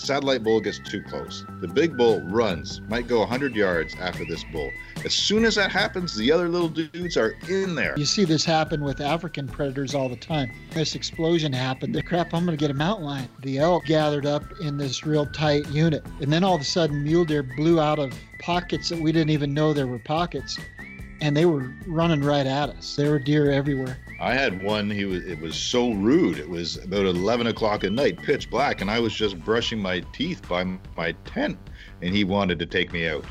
satellite bull gets too close. The big bull runs, might go 100 yards after this bull. As soon as that happens, the other little dudes are in there. You see this happen with African predators all the time. This explosion happened. The crap, I'm going to get a mountain lion. The elk gathered up in this real tight unit. And then all of a sudden, mule deer blew out of pockets that we didn't even know there were pockets and they were running right at us. There were deer everywhere. I had one. He was. It was so rude. It was about eleven o'clock at night, pitch black, and I was just brushing my teeth by my tent, and he wanted to take me out.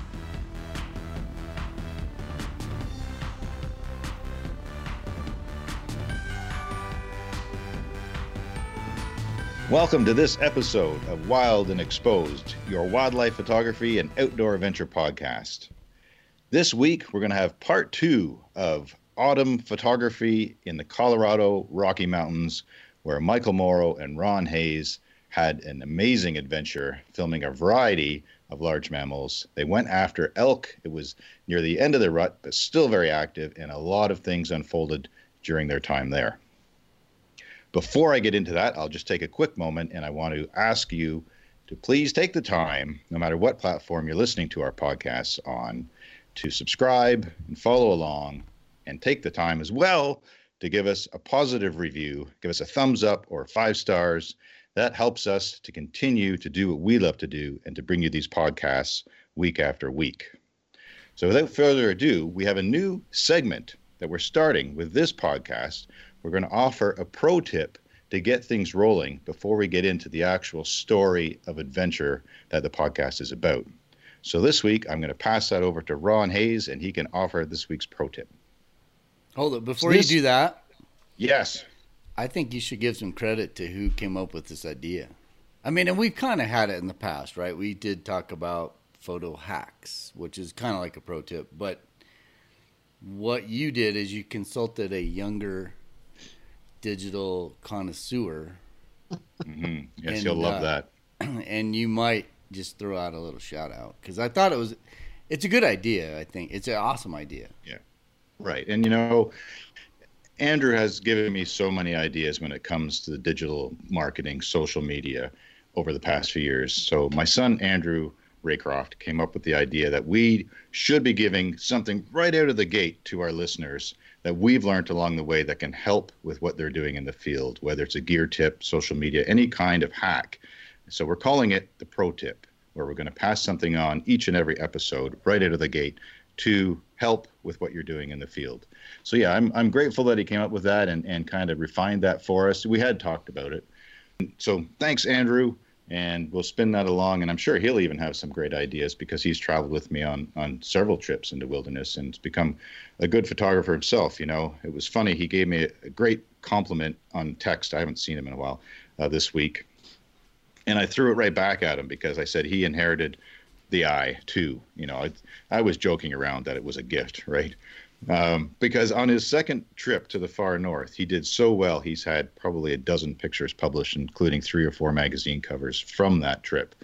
Welcome to this episode of Wild and Exposed, your wildlife photography and outdoor adventure podcast. This week, we're going to have part two of autumn photography in the Colorado Rocky Mountains, where Michael Morrow and Ron Hayes had an amazing adventure filming a variety of large mammals. They went after elk. It was near the end of the rut, but still very active, and a lot of things unfolded during their time there. Before I get into that, I'll just take a quick moment and I want to ask you to please take the time, no matter what platform you're listening to our podcasts on, to subscribe and follow along and take the time as well to give us a positive review, give us a thumbs up or five stars. That helps us to continue to do what we love to do and to bring you these podcasts week after week. So, without further ado, we have a new segment that we're starting with this podcast. We're going to offer a pro tip to get things rolling before we get into the actual story of adventure that the podcast is about. So this week, I'm going to pass that over to Ron Hayes, and he can offer this week's pro tip. Hold it. Before so this, you do that, yes, I think you should give some credit to who came up with this idea. I mean, and we've kind of had it in the past, right? We did talk about photo hacks, which is kind of like a pro tip. But what you did is you consulted a younger digital connoisseur. Mm-hmm. Yes, and, you'll love uh, that. And you might just throw out a little shout out because I thought it was, it's a good idea. I think it's an awesome idea. Yeah, right. And you know, Andrew has given me so many ideas when it comes to the digital marketing, social media over the past few years. So my son Andrew Raycroft came up with the idea that we should be giving something right out of the gate to our listeners that we've learned along the way that can help with what they're doing in the field, whether it's a gear tip, social media, any kind of hack so we're calling it the pro tip, where we're going to pass something on each and every episode right out of the gate to help with what you're doing in the field. So yeah, I'm I'm grateful that he came up with that and and kind of refined that for us. We had talked about it. So thanks, Andrew, and we'll spin that along. And I'm sure he'll even have some great ideas because he's traveled with me on on several trips into wilderness and has become a good photographer himself. You know, it was funny. He gave me a, great compliment on text. I haven't seen him in a while uh, this week and I threw it right back at him because I said he inherited the eye too. You know, I, I was joking around that it was a gift, right? Um, because on his second trip to the far north, he did so well. He's had probably a dozen pictures published, including three or four magazine covers from that trip.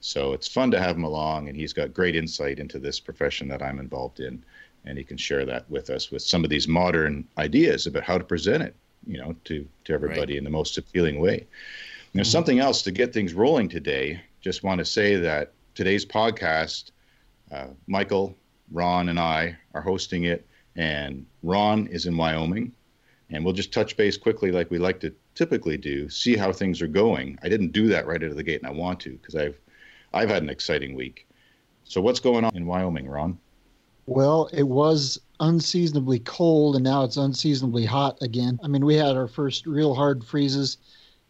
So it's fun to have him along, and he's got great insight into this profession that I'm involved in, and he can share that with us with some of these modern ideas about how to present it, you know, to to everybody right. in the most appealing way. There's something else to get things rolling today. Just want to say that today's podcast, uh, Michael, Ron, and I are hosting it, and Ron is in Wyoming. And we'll just touch base quickly, like we like to typically do, see how things are going. I didn't do that right out of the gate, and I want to because I've I've had an exciting week. So what's going on in Wyoming, Ron? Well, it was unseasonably cold, and now it's unseasonably hot again. I mean, we had our first real hard freezes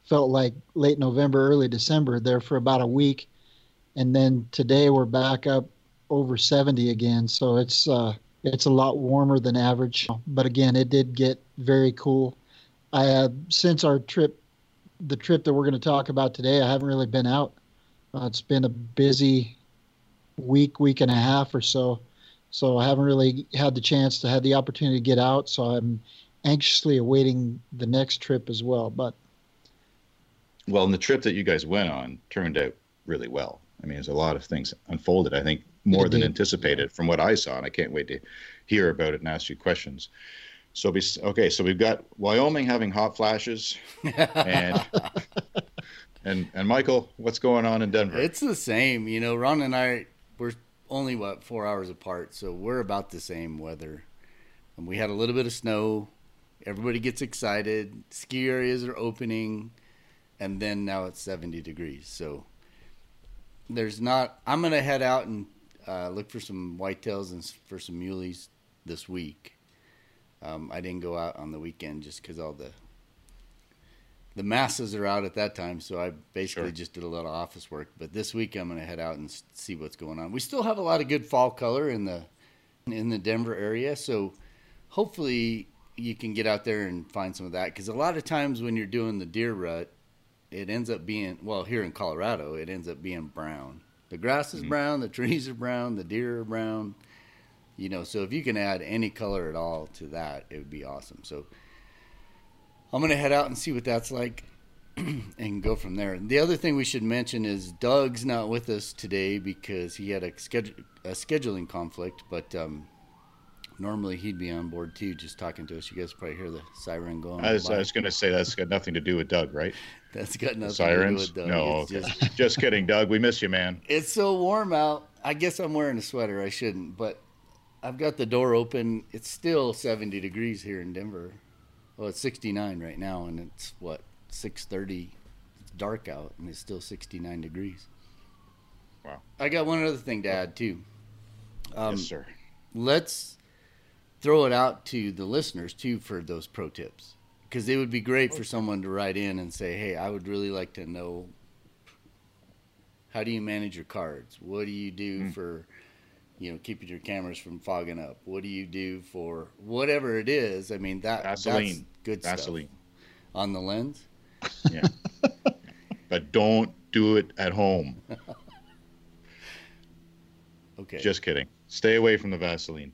felt like late November, early December there for about a week, and then today we're back up over 70 again. So it's uh, it's a lot warmer than average. But again, it did get very cool. I have since our trip, the trip that we're going to talk about today, I haven't really been out. Uh, it's been a busy week, week and a half or so. So I haven't really had the chance to have the opportunity to get out. So I'm anxiously awaiting the next trip as well. But well, and the trip that you guys went on turned out really well. I mean, there's a lot of things unfolded. I think more than anticipated from what I saw, and I can't wait to hear about it and ask you questions. So, be, okay, so we've got Wyoming having hot flashes, and And and Michael, what's going on in Denver? It's the same. You know, Ron and I we're only what four hours apart, so we're about the same weather. And we had a little bit of snow. Everybody gets excited. Ski areas are opening, and then now it's 70 degrees. So there's not. I'm gonna head out and uh, look for some whitetails and for some muleys this week. Um, I didn't go out on the weekend just because all the the masses are out at that time, so I basically sure. just did a lot of office work. But this week I'm going to head out and see what's going on. We still have a lot of good fall color in the in the Denver area, so hopefully you can get out there and find some of that. Because a lot of times when you're doing the deer rut, it ends up being well here in Colorado, it ends up being brown. The grass is mm-hmm. brown, the trees are brown, the deer are brown. You know, so if you can add any color at all to that, it would be awesome. So I'm going to head out and see what that's like and go from there. The other thing we should mention is Doug's not with us today because he had a, schedule, a scheduling conflict, but um, normally he'd be on board too, just talking to us. You guys probably hear the siren going. I was, was going to say that's got nothing to do with Doug, right? that's got nothing Sirens? to do with Doug. No, okay. just, just kidding, Doug. We miss you, man. It's so warm out. I guess I'm wearing a sweater. I shouldn't, but I've got the door open. It's still 70 degrees here in Denver. Well, it's 69 right now, and it's what 6:30. It's dark out, and it's still 69 degrees. Wow. I got one other thing to add too. Um, yes, sir. Let's throw it out to the listeners too for those pro tips, because it would be great for someone to write in and say, "Hey, I would really like to know." How do you manage your cards? What do you do mm. for you know, keeping your cameras from fogging up? What do you do for whatever it is? I mean, that Vaseline. that's good Vaseline. stuff. On the lens? Yeah. but don't do it at home. okay. Just kidding. Stay away from the Vaseline.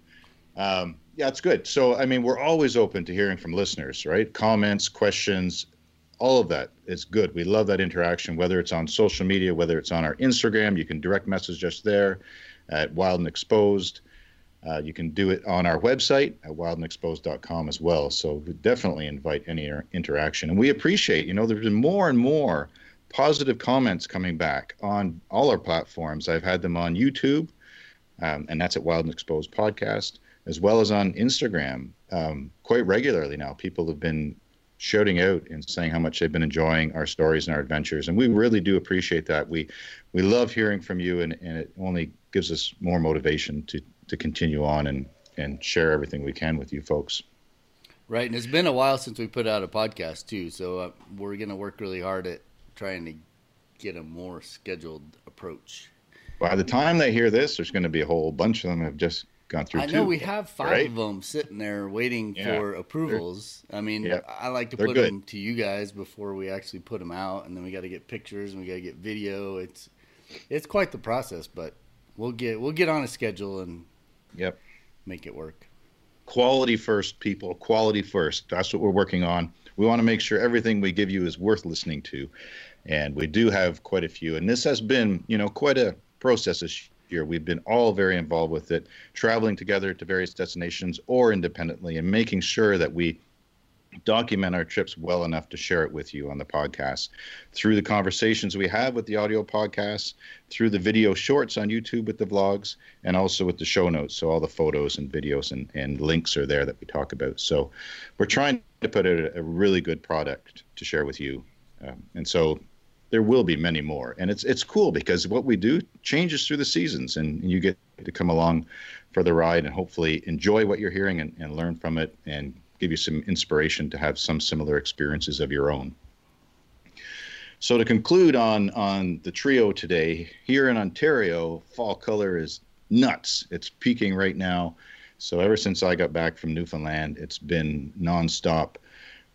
Um, yeah, it's good. So, I mean, we're always open to hearing from listeners, right? Comments, questions, all of that is good. We love that interaction, whether it's on social media, whether it's on our Instagram. You can direct message us there at Wild and Exposed. Uh, you can do it on our website at wildandexposed.com as well. So we definitely invite any interaction. And we appreciate, you know, there's been more and more positive comments coming back on all our platforms. I've had them on YouTube, um, and that's at Wild and Exposed Podcast, as well as on Instagram um, quite regularly now. People have been shouting out and saying how much they've been enjoying our stories and our adventures. And we really do appreciate that. We we love hearing from you, and, and it only gives us more motivation to to continue on and and share everything we can with you folks. Right, and it's been a while since we put out a podcast too, so uh, we're going to work really hard at trying to get a more scheduled approach. By the time they hear this, there's going to be a whole bunch of them have just gone through. I know two, we have five right? of them sitting there waiting yeah. for approvals. I mean, yeah. I like to put good. them to you guys before we actually put them out, and then we got to get pictures and we got to get video. It's it's quite the process, but we'll get we'll get on a schedule and yep make it work. Quality first, people. Quality first. That's what we're working on. We want to make sure everything we give you is worth listening to, and we do have quite a few. And this has been, you know, quite a process this year. We've been all very involved with it, traveling together to various destinations or independently, and making sure that we document our trips well enough to share it with you on the podcast through the conversations we have with the audio podcasts, through the video shorts on YouTube with the vlogs, and also with the show notes. So all the photos and videos and, and links are there that we talk about. So we're trying to put a, a really good product to share with you. Um, and so there will be many more. And it's it's cool because what we do changes through the seasons and you get to come along for the ride and hopefully enjoy what you're hearing and, and learn from it and give you some inspiration to have some similar experiences of your own. So to conclude on on the trio today, here in Ontario, fall color is nuts. It's peaking right now. So ever since I got back from Newfoundland, it's been nonstop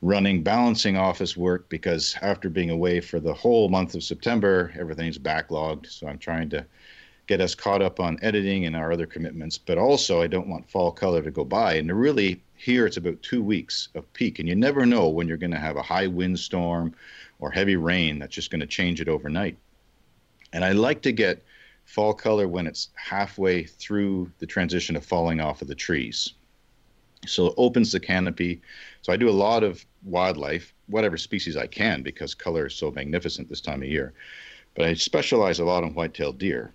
running balancing office work because after being away for the whole month of September, everything's backlogged. So I'm trying to get us caught up on editing and our other commitments. But also, I don't want fall color to go by. And really, here it's about two weeks of peak, and you never know when you're going to have a high windstorm or heavy rain that's just going to change it overnight. And I like to get fall color when it's halfway through the transition of falling off of the trees. So it opens the canopy. So I do a lot of wildlife, whatever species I can, because color is so magnificent this time of year. But I specialize a lot in white-tailed deer.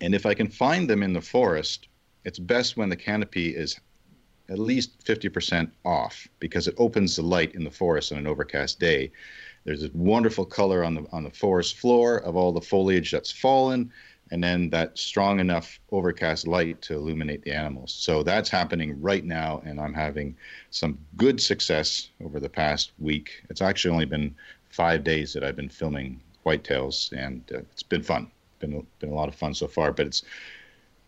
And if I can find them in the forest, it's best when the canopy is at least 50% off because it opens the light in the forest on an overcast day. There's a wonderful color on the on the forest floor of all the foliage that's fallen and then that strong enough overcast light to illuminate the animals. So that's happening right now, and I'm having some good success over the past week. It's actually only been five days that I've been filming whitetails, and uh, it's been fun. Been been a lot of fun so far, but it's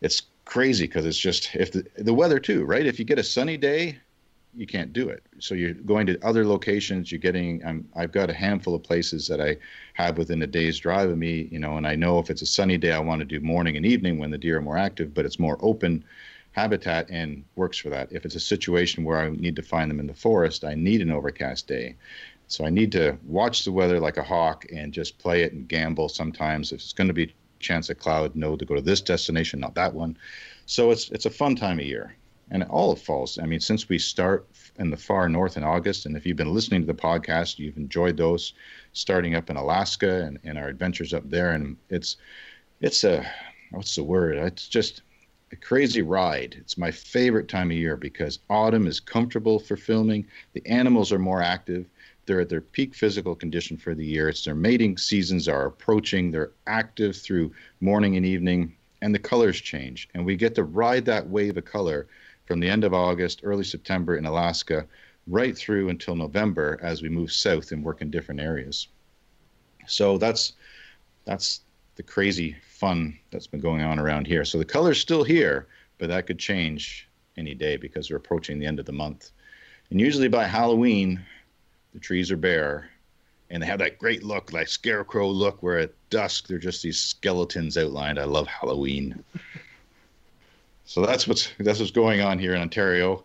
it's crazy because it's just if the, the weather too, right? If you get a sunny day, you can't do it. So you're going to other locations. You're getting. I'm, I've got a handful of places that I have within a day's drive of me. You know, and I know if it's a sunny day, I want to do morning and evening when the deer are more active, but it's more open habitat and works for that. If it's a situation where I need to find them in the forest, I need an overcast day. So I need to watch the weather like a hawk and just play it and gamble sometimes. If it's going to be chance of cloud, no to go to this destination, not that one. So it's it's a fun time of year and all of falls. I mean, since we start in the far north in August, and if you've been listening to the podcast, you've enjoyed those starting up in Alaska and, and our adventures up there. And it's, it's a, what's the word? It's just a crazy ride. It's my favorite time of year because autumn is comfortable for filming. The animals are more active. They're at their peak physical condition for the year. It's their mating seasons are approaching. They're active through morning and evening, and the colors change. And we get to ride that wave of color from the end of August, early September in Alaska, right through until November as we move south and work in different areas. So that's that's the crazy fun that's been going on around here. So the color's still here, but that could change any day because we're approaching the end of the month. And usually by Halloween, the trees are bare and they have that great look, like scarecrow look, where at dusk they're just these skeletons outlined. I love Halloween. So that's what's that's what's going on here in Ontario.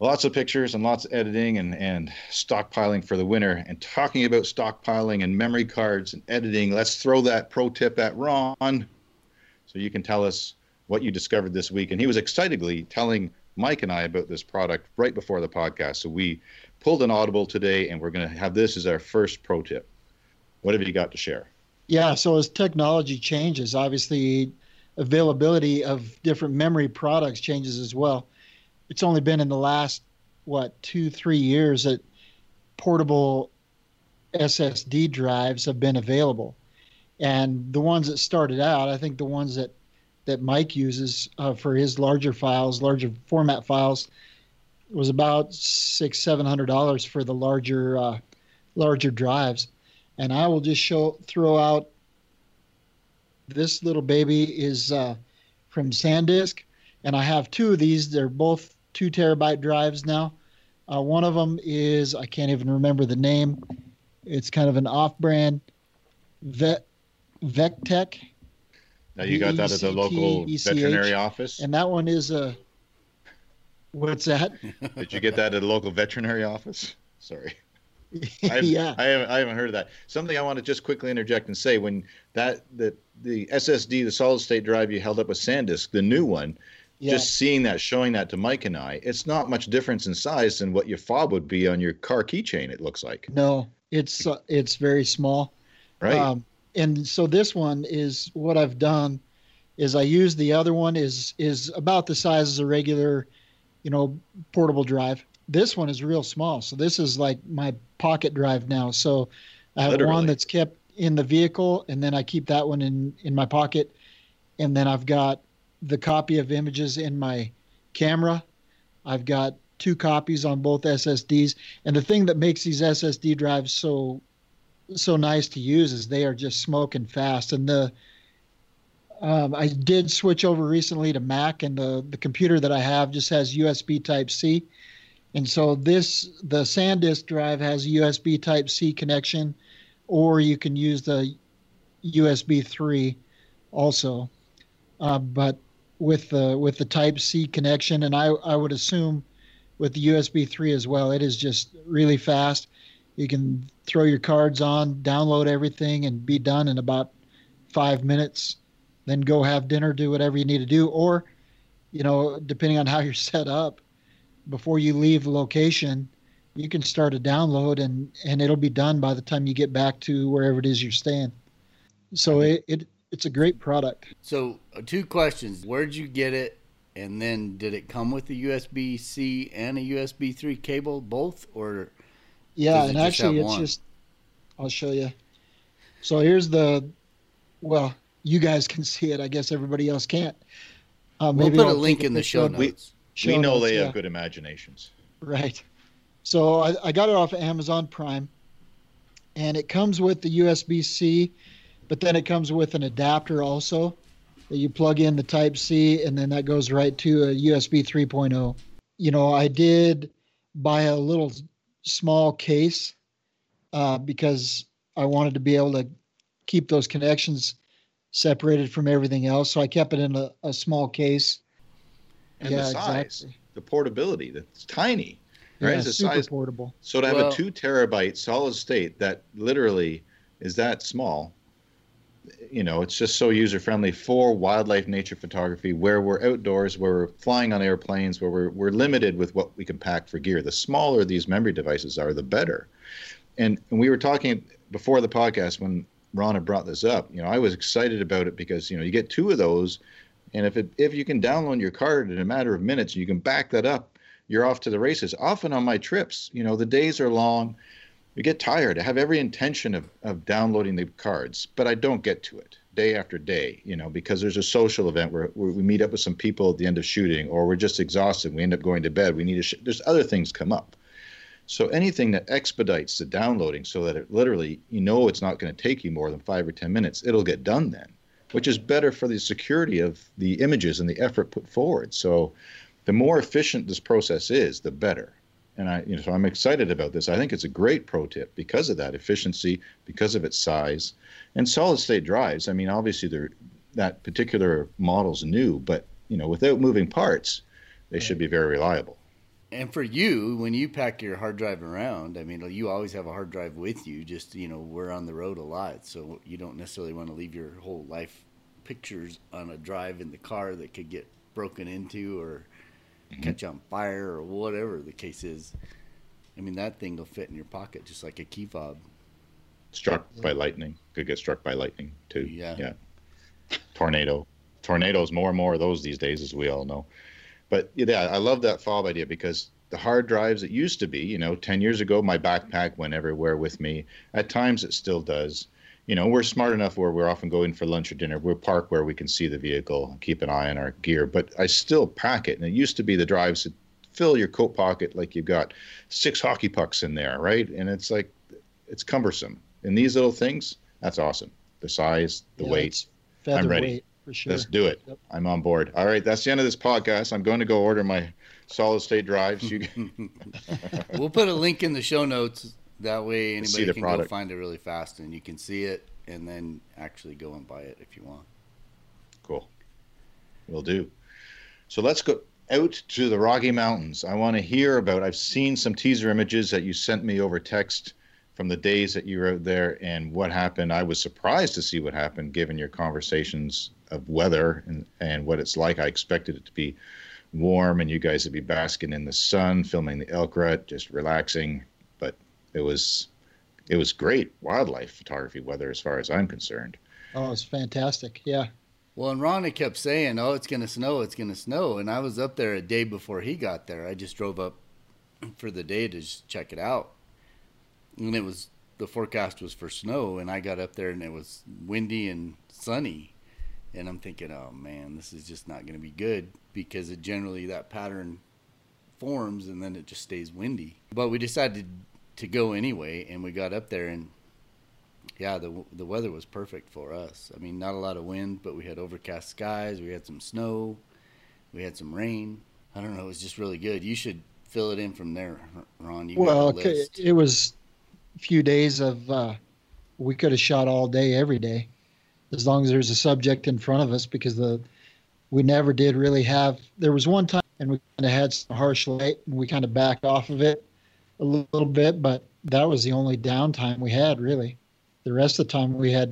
Lots of pictures and lots of editing and, and stockpiling for the winter. And talking about stockpiling and memory cards and editing, let's throw that pro tip at Ron so you can tell us what you discovered this week. And he was excitedly telling Mike and I about this product right before the podcast. So we pulled an audible today and we're going to have this as our first pro tip. What have you got to share? Yeah, so as technology changes, obviously availability of different memory products changes as well. It's only been in the last what two three years that portable SSD drives have been available, and the ones that started out, I think the ones that that Mike uses uh, for his larger files, larger format files, was about six seven hundred dollars for the larger uh, larger drives, and I will just show throw out this little baby is uh, from SanDisk, and I have two of these. They're both two terabyte drives now. Uh, one of them is I can't even remember the name. It's kind of an off-brand Vet Vectech. Now you got that at the local veterinary office, and that one is a. What's that? Did you get that at a local veterinary office? Sorry. I yeah, I haven't, I haven't heard of that. Something I want to just quickly interject and say when that the the SSD, the solid state drive you held up with SanDisk, the new one, yeah. just seeing that, showing that to Mike and I, it's not much difference in size than what your fob would be on your car keychain. It looks like. No, it's uh, it's very small. Right. Um, and so this one is what I've done is I use the other one is is about the size as a regular, you know, portable drive this one is real small. So this is like my pocket drive now. So I have Literally. one that's kept in the vehicle, and then I keep that one in in my pocket, and then I've got the copy of images in my camera. I've got two copies on both SSDs, and the thing that makes these SSD drives so so nice to use is they are just smoking fast. And the um, I did switch over recently to Mac, and the the computer that I have just has USB Type C. And so this the SanDisk drive has a USB Type C connection, or you can use the USB 3 also. Uh, but with the with the Type C connection, and I I would assume with the USB 3 as well, it is just really fast. You can throw your cards on, download everything, and be done in about five minutes. Then go have dinner, do whatever you need to do, or you know, depending on how you're set up, before you leave the location, you can start a download and and it'll be done by the time you get back to wherever it is you're staying. So it, it it's a great product. So uh, two questions: Where'd you get it? And then did it come with a USB C and a USB three cable, both, or? Yeah, and actually, it's one? just. I'll show you. So here's the, well, you guys can see it. I guess everybody else can't. Uh, we'll put I'll a link in the show notes. We, show we know notes, they yeah. have good imaginations. Right. So I, I got it off of Amazon Prime, and it comes with the USB C, but then it comes with an adapter also that you plug in the Type C, and then that goes right to a USB 3.0. You know, I did buy a little small case uh, because I wanted to be able to keep those connections separated from everything else. So I kept it in a, a small case. And yeah, the size, exactly. the portability, that's tiny. Right? Yeah, it's super size. portable. So to have well, a two terabyte solid state that literally is that small, you know, it's just so user friendly for wildlife nature photography where we're outdoors, where we're flying on airplanes, where we're, we're limited with what we can pack for gear. The smaller these memory devices are, the better. And, and we were talking before the podcast when Ron had brought this up. You know, I was excited about it because you know you get two of those, and if it if you can download your card in a matter of minutes, you can back that up. You're off to the races. Often on my trips, you know, the days are long. We get tired. I have every intention of, of downloading the cards, but I don't get to it day after day, you know, because there's a social event where, where we meet up with some people at the end of shooting, or we're just exhausted. We end up going to bed. We need to. Sh- there's other things come up. So anything that expedites the downloading so that it literally, you know, it's not going to take you more than five or 10 minutes, it'll get done then, which is better for the security of the images and the effort put forward. So the more efficient this process is, the better. And I, you know, so I'm excited about this. I think it's a great pro tip because of that efficiency, because of its size, and solid state drives. I mean, obviously, they're, that particular model's new, but you know, without moving parts, they should be very reliable and for you, when you pack your hard drive around, I mean, you always have a hard drive with you. Just you know, we're on the road a lot, so you don't necessarily want to leave your whole life pictures on a drive in the car that could get broken into or. Catch on fire or whatever the case is. I mean, that thing will fit in your pocket just like a key fob. Struck by lightning, could get struck by lightning too. Yeah, yeah. Tornado, tornadoes, more and more of those these days, as we all know. But yeah, I love that fob idea because the hard drives it used to be, you know, 10 years ago, my backpack went everywhere with me. At times it still does. You know, we're smart enough where we're often going for lunch or dinner. We'll park where we can see the vehicle, and keep an eye on our gear, but I still pack it. And it used to be the drives that fill your coat pocket like you've got six hockey pucks in there, right? And it's like, it's cumbersome. And these little things, that's awesome. The size, the yeah, weight. I'm ready. Weight for sure. Let's do it. Yep. I'm on board. All right, that's the end of this podcast. I'm going to go order my solid state drives. You... we'll put a link in the show notes. That way, anybody can product. go find it really fast, and you can see it, and then actually go and buy it if you want. Cool. Will do. So let's go out to the Rocky Mountains. I want to hear about. I've seen some teaser images that you sent me over text from the days that you were out there and what happened. I was surprised to see what happened given your conversations of weather and, and what it's like. I expected it to be warm and you guys would be basking in the sun, filming the elk rut, just relaxing. But it was it was great wildlife photography weather as far as I'm concerned. Oh, it's fantastic. Yeah. Well, and Ronnie kept saying, "Oh, it's going to snow. It's going to snow." And I was up there a day before he got there. I just drove up for the day to just check it out, and it was the forecast was for snow. And I got up there and it was windy and sunny and I'm thinking, oh man, this is just not going to be good because it generally that pattern forms and then it just stays windy. But we decided to go anyway, and we got up there and yeah, the the weather was perfect for us. I mean, not a lot of wind, but we had overcast skies. We had some snow. We had some rain. I don't know. It was just really good. You should fill it in from there, Ron. You well, okay, it was a few days of. Uh, we could have shot all day, every day as long as there's a subject in front of us because the we never did really have there was one time and we kind of had some harsh light and we kind of backed off of it a little bit but that was the only downtime we had really the rest of the time we had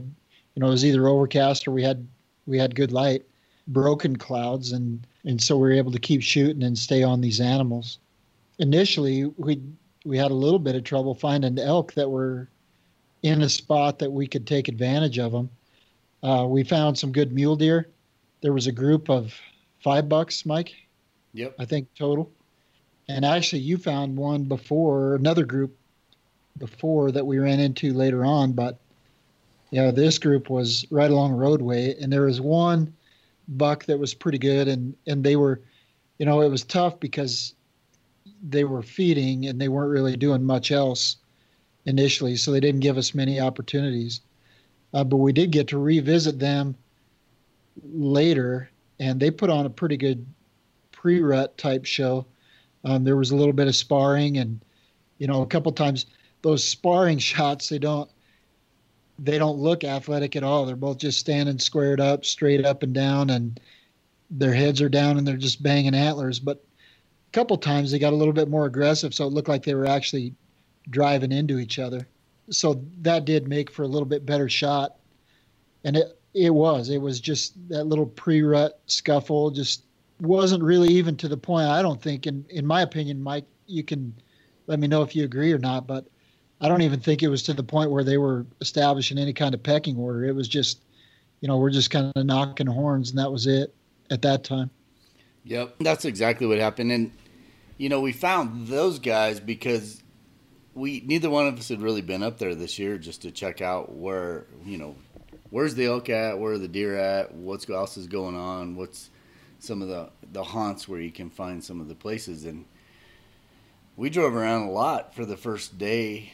you know it was either overcast or we had we had good light broken clouds and and so we were able to keep shooting and stay on these animals initially we we had a little bit of trouble finding elk that were in a spot that we could take advantage of them. Uh, we found some good mule deer. There was a group of five bucks, Mike. Yep. I think total. And actually, you found one before another group before that we ran into later on. But yeah, this group was right along the roadway, and there was one buck that was pretty good, and and they were, you know, it was tough because they were feeding and they weren't really doing much else initially, so they didn't give us many opportunities. Uh, but we did get to revisit them later, and they put on a pretty good pre-rut type show. Um, there was a little bit of sparring, and you know, a couple times those sparring shots they don't they don't look athletic at all. They're both just standing squared up, straight up and down, and their heads are down and they're just banging antlers. But a couple times they got a little bit more aggressive, so it looked like they were actually driving into each other. So that did make for a little bit better shot. And it it was. It was just that little pre-rut scuffle just wasn't really even to the point I don't think in in my opinion, Mike, you can let me know if you agree or not, but I don't even think it was to the point where they were establishing any kind of pecking order. It was just, you know, we're just kind of knocking horns, and that was it at that time. Yep, that's exactly what happened. And you know, we found those guys because we neither one of us had really been up there this year just to check out where you know where's the elk at, where are the deer at, what's else is going on, what's some of the the haunts where you can find some of the places and we drove around a lot for the first day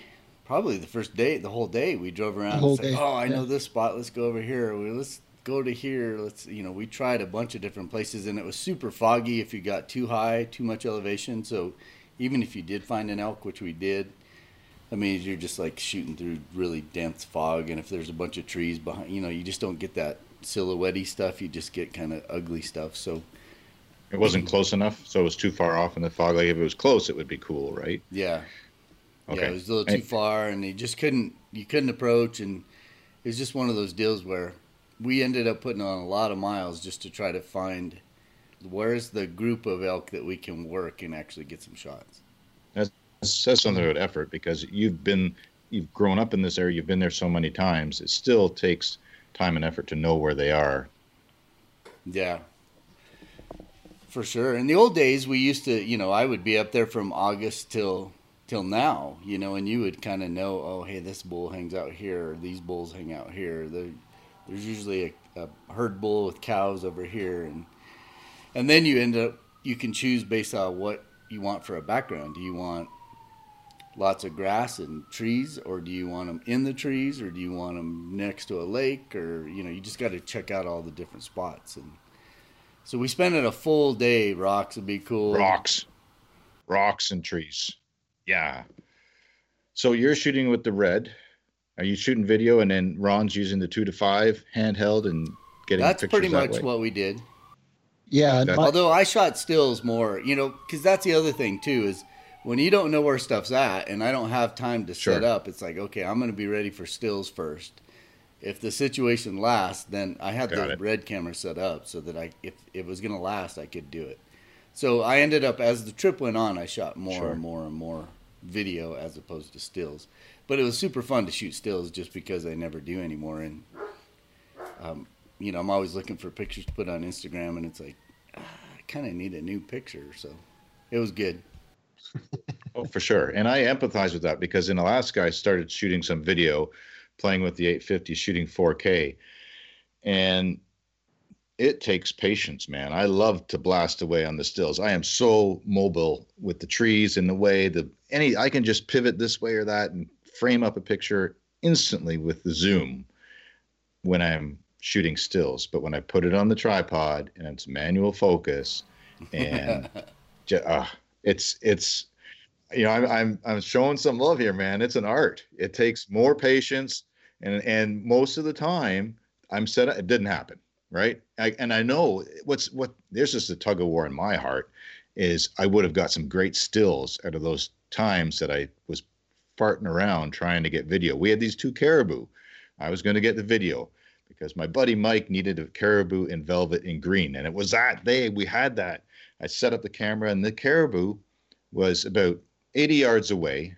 probably the first day, the whole day, we drove around. Whole day. oh, I yeah. know this spot. Let's go over here. let's go to here. Let's, you know, we tried a bunch of different places, and it was super foggy if you got too high, too much elevation. So even if you did find an elk, which we did, I mean, you're just like shooting through really dense fog, and if there's a bunch of trees behind, you know, you just don't get that silhouette stuff. You just get kind of ugly stuff. So. It wasn't close enough, so it was too far off in the fog. Like if it was close, it would be cool, right? Yeah, Okay. Yeah, it was a little too far, and you just couldn't you couldn't approach, and it was just one of those deals where we ended up putting on a lot of miles just to try to find where's the group of elk that we can work and actually get some shots. That says something about effort because you've been you've grown up in this area, you've been there so many times. It still takes time and effort to know where they are. Yeah. For sure. In the old days, we used to, you know, I would be up there from August till till now, you know, and you would kind of know, oh, hey, this bull hangs out here, or these bulls hang out here. The, there's usually a, a, herd bull with cows over here, and and then you end up you can choose based on what you want for a background. Do you want lots of grass and trees, or do you want them in the trees, or do you want them next to a lake, or you know, you just got to check out all the different spots and. So we spent it a full day. Rocks would be cool. Rocks, rocks and trees. Yeah. So you're shooting with the red. Are you shooting video and then Ron's using the two to five handheld and getting That's pretty much that what we did. Yeah. My- Although I shot stills more, you know, because that's the other thing too is when you don't know where stuff's at and I don't have time to sure. set up, it's like, okay, I'm going to be ready for stills first. If the situation lasts, then I had Got the it. red camera set up so that I, if it was going to last, I could do it. So I ended up, as the trip went on, I shot more sure. and more and more video as opposed to stills. But it was super fun to shoot stills just because I never do anymore. And, um, you know, I'm always looking for pictures to put on Instagram, and it's like, ah, I kind of need a new picture. So it was good. Oh, for sure. And I empathize with that because in Alaska, I started shooting some video playing with the 850, shooting 4K. And it takes patience, man. I love to blast away on the stills. I am so mobile with the trees and the way the any I can just pivot this way or that and frame up a picture instantly with the zoom when I'm shooting stills. But when I put it on the tripod and it's manual focus and just, uh, it's it's you know I'm, I'm I'm showing some love here, man. It's an art. It takes more patience and and most of the time I'm set. It didn't happen right? I, and I know what's what. There's just a tug of war in my heart. Is I would have got some great stills out of those times that I was farting around trying to get video. We had these two caribou. I was going to get the video because my buddy Mike needed a caribou in velvet and green, and it was that day we had that. I set up the camera, and the caribou was about 80 yards away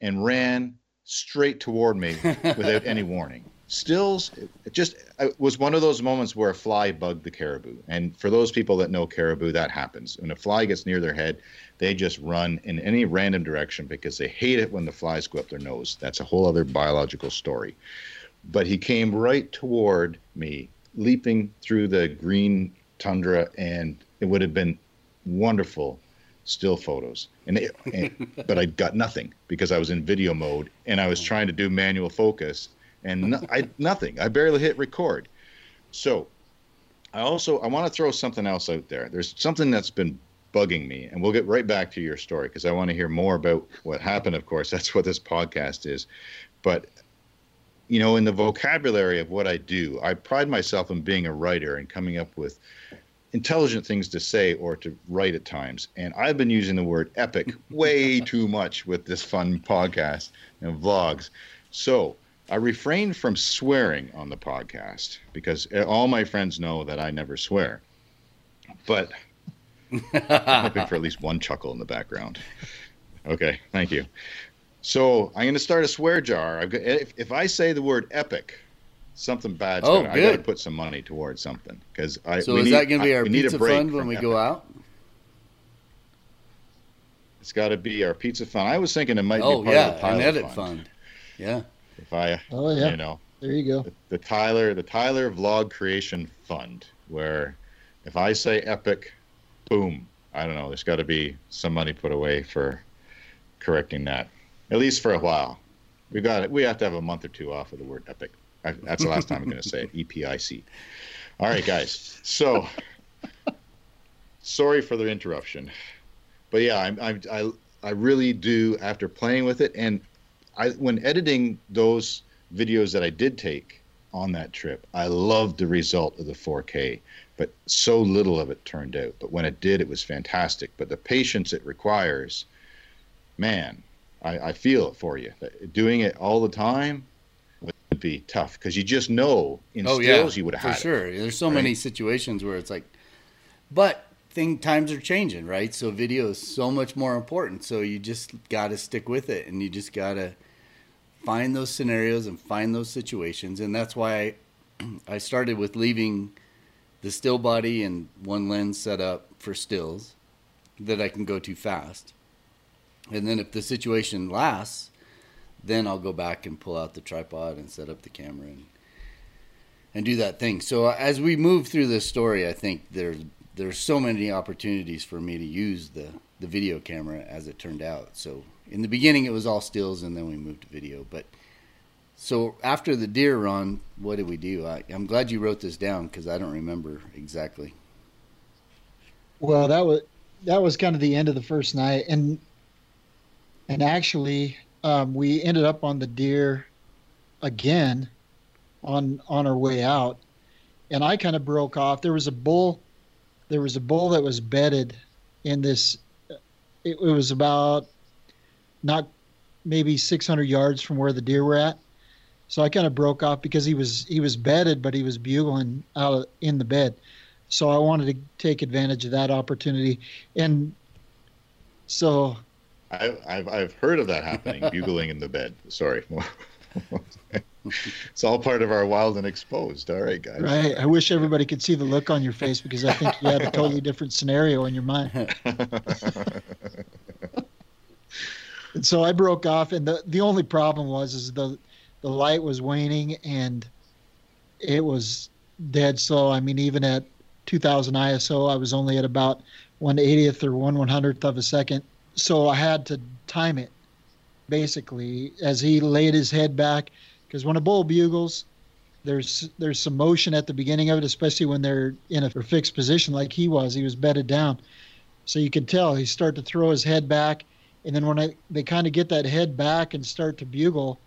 and ran straight toward me without any warning. Stills, it just it was one of those moments where a fly bugged the caribou. And for those people that know caribou, that happens. When a fly gets near their head, they just run in any random direction because they hate it when the flies go up their nose. That's a whole other biological story. But he came right toward me, leaping through the green tundra, and it would have been wonderful still photos. And, it, and but I got nothing because I was in video mode and I was oh. trying to do manual focus and no, I nothing. I barely hit record. So I also I want to throw something else out there. There's something that's been bugging me, and we'll get right back to your story because I want to hear more about what happened. Of course, that's what this podcast is. But you know, in the vocabulary of what I do, I pride myself in being a writer and coming up with intelligent things to say or to write at times. And I've been using the word epic way too much with this fun podcast and vlogs. So I refrain from swearing on the podcast because all my friends know that I never swear. But I'm hoping for at least one chuckle in the background. Okay, thank you. So I'm going to start a swear jar. Got, if, if I say the word epic, something bad's oh, gonna, I got to put some money towards something because I. So is need, that going to be our I, pizza fund when we epic. go out? It's got to be our pizza fund. I was thinking it might oh, be part yeah, of the pilot an edit fund. fund. Yeah. If I, Oh yeah. you know, There you go. the, the Tyler, the Tyler Vlog Creation Fund, where if I say epic, boom, I don't know. There's got to be some money put away for correcting that, at least for a while. We got it. We have to have a month or two off of the word epic. I, that's the last time I'm going to say it. E P I C. All right, guys. So, sorry for the interruption, but yeah, I'm, I'm, I I really do after playing with it, and I when editing those videos that I did take on that trip, I loved the result of the 4K, but so little of it turned out. But when it did, it was fantastic. But the patience it requires, man, I, I feel it for you. Doing it all the time would be tough because you just know in oh stills yeah, you would have for sure. it. There's so right? many situations where it's like, but thing times are changing, right? So video is so much more important. So you just got to stick with it, and you just got to find those scenarios and find those situations, and that's why I, I started with leaving the still body and one lens set up for stills that I can go too fast. And then if the situation lasts, then I'll go back and pull out the tripod and set up the camera and and do that thing. So uh, as we move through this story, I think there's there's so many opportunities for me to use the the video camera as it turned out. So in the beginning it was all stills and then we moved to video, but so after the deer run, what did we do? I, I'm glad you wrote this down because I don't remember exactly. Well, that was that was kind of the end of the first night, and and actually, um, we ended up on the deer again on on our way out, and I kind of broke off. There was a bull, there was a bull that was bedded in this. It, it was about not maybe 600 yards from where the deer were at. So I kind of broke off because he was he was bedded, but he was bugling out in the bed. So I wanted to take advantage of that opportunity, and so I, I've I've heard of that happening, bugling in the bed. Sorry. it's all part of our wild and exposed. All right, guys. right. I wish everybody could see the look on your face because I think you had a totally different scenario in your mind. And so I broke off, and the the only problem was is the the light was waning and it was dead slow. I mean, even at 2000 ISO, I was only at about 180th or 1 100th of a second. So I had to time it basically as he laid his head back because when a bull bugles, there's there's some motion at the beginning of it, especially when they're in a fixed position like he was. He was bedded down, so you could tell he start to throw his head back, and then when I, they kind of get that head back and start to bugle,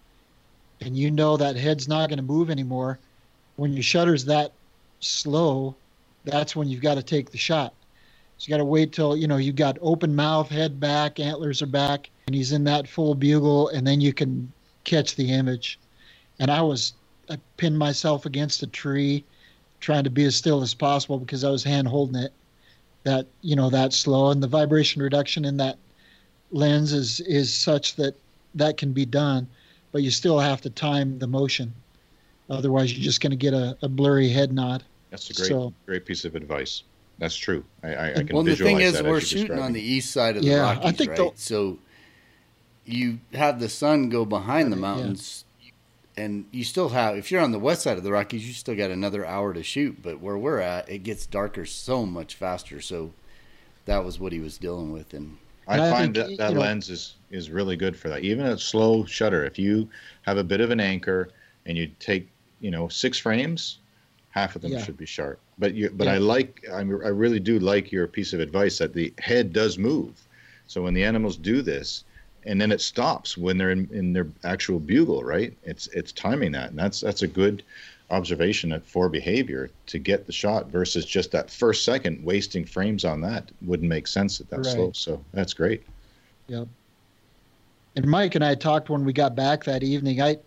and you know that head's not going to move anymore, when your shutter's that slow, that's when you've got to take the shot. So you got to wait till you know you've got open mouth, head back, antlers are back, and he's in that full bugle, and then you can catch the image. And I was I pinned myself against a tree, trying to be as still as possible because I was hand holding it. That you know that slow and the vibration reduction in that lens is is such that that can be done, but you still have to time the motion. Otherwise, you're just going to get a, a blurry head nod. That's a great so, great piece of advice. That's true. I, I, I can well, the thing is, we're shooting on the east side of the yeah, Rockies, I think right? The, so you have the sun go behind the mountains, yeah. and you still have. If you're on the west side of the Rockies, you still got another hour to shoot. But where we're at, it gets darker so much faster. So that was what he was dealing with, and I, I find think, that that lens know, is is really good for that. Even a slow shutter, if you have a bit of an anchor and you take you know six frames, half of them yeah. should be sharp. But you, but yeah. I like I, I really do like your piece of advice that the head does move. So when the animals do this, and then it stops when they're in, in their actual bugle, right? It's it's timing that, and that's that's a good observation for behavior to get the shot versus just that first second wasting frames on that wouldn't make sense at that right. slow. So that's great. Yep. And Mike and I talked when we got back that evening. I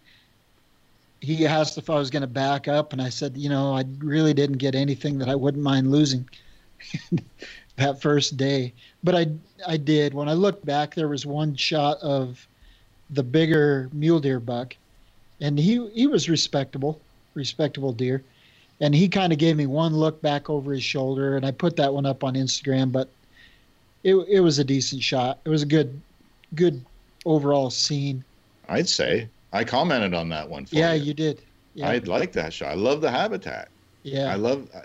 he asked if I was going to back up, and I said, you know, I really didn't get anything that I wouldn't mind losing that first day. But I I did. When I looked back, there was one shot of the bigger mule deer buck, and he he was respectable respectable deer. And he kind of gave me one look back over his shoulder, and I put that one up on Instagram. But it it was a decent shot. It was a good good overall scene. I'd say I commented on that one. yeah, you, you did. Yeah. I like that shot. I love the habitat. Yeah, I love uh,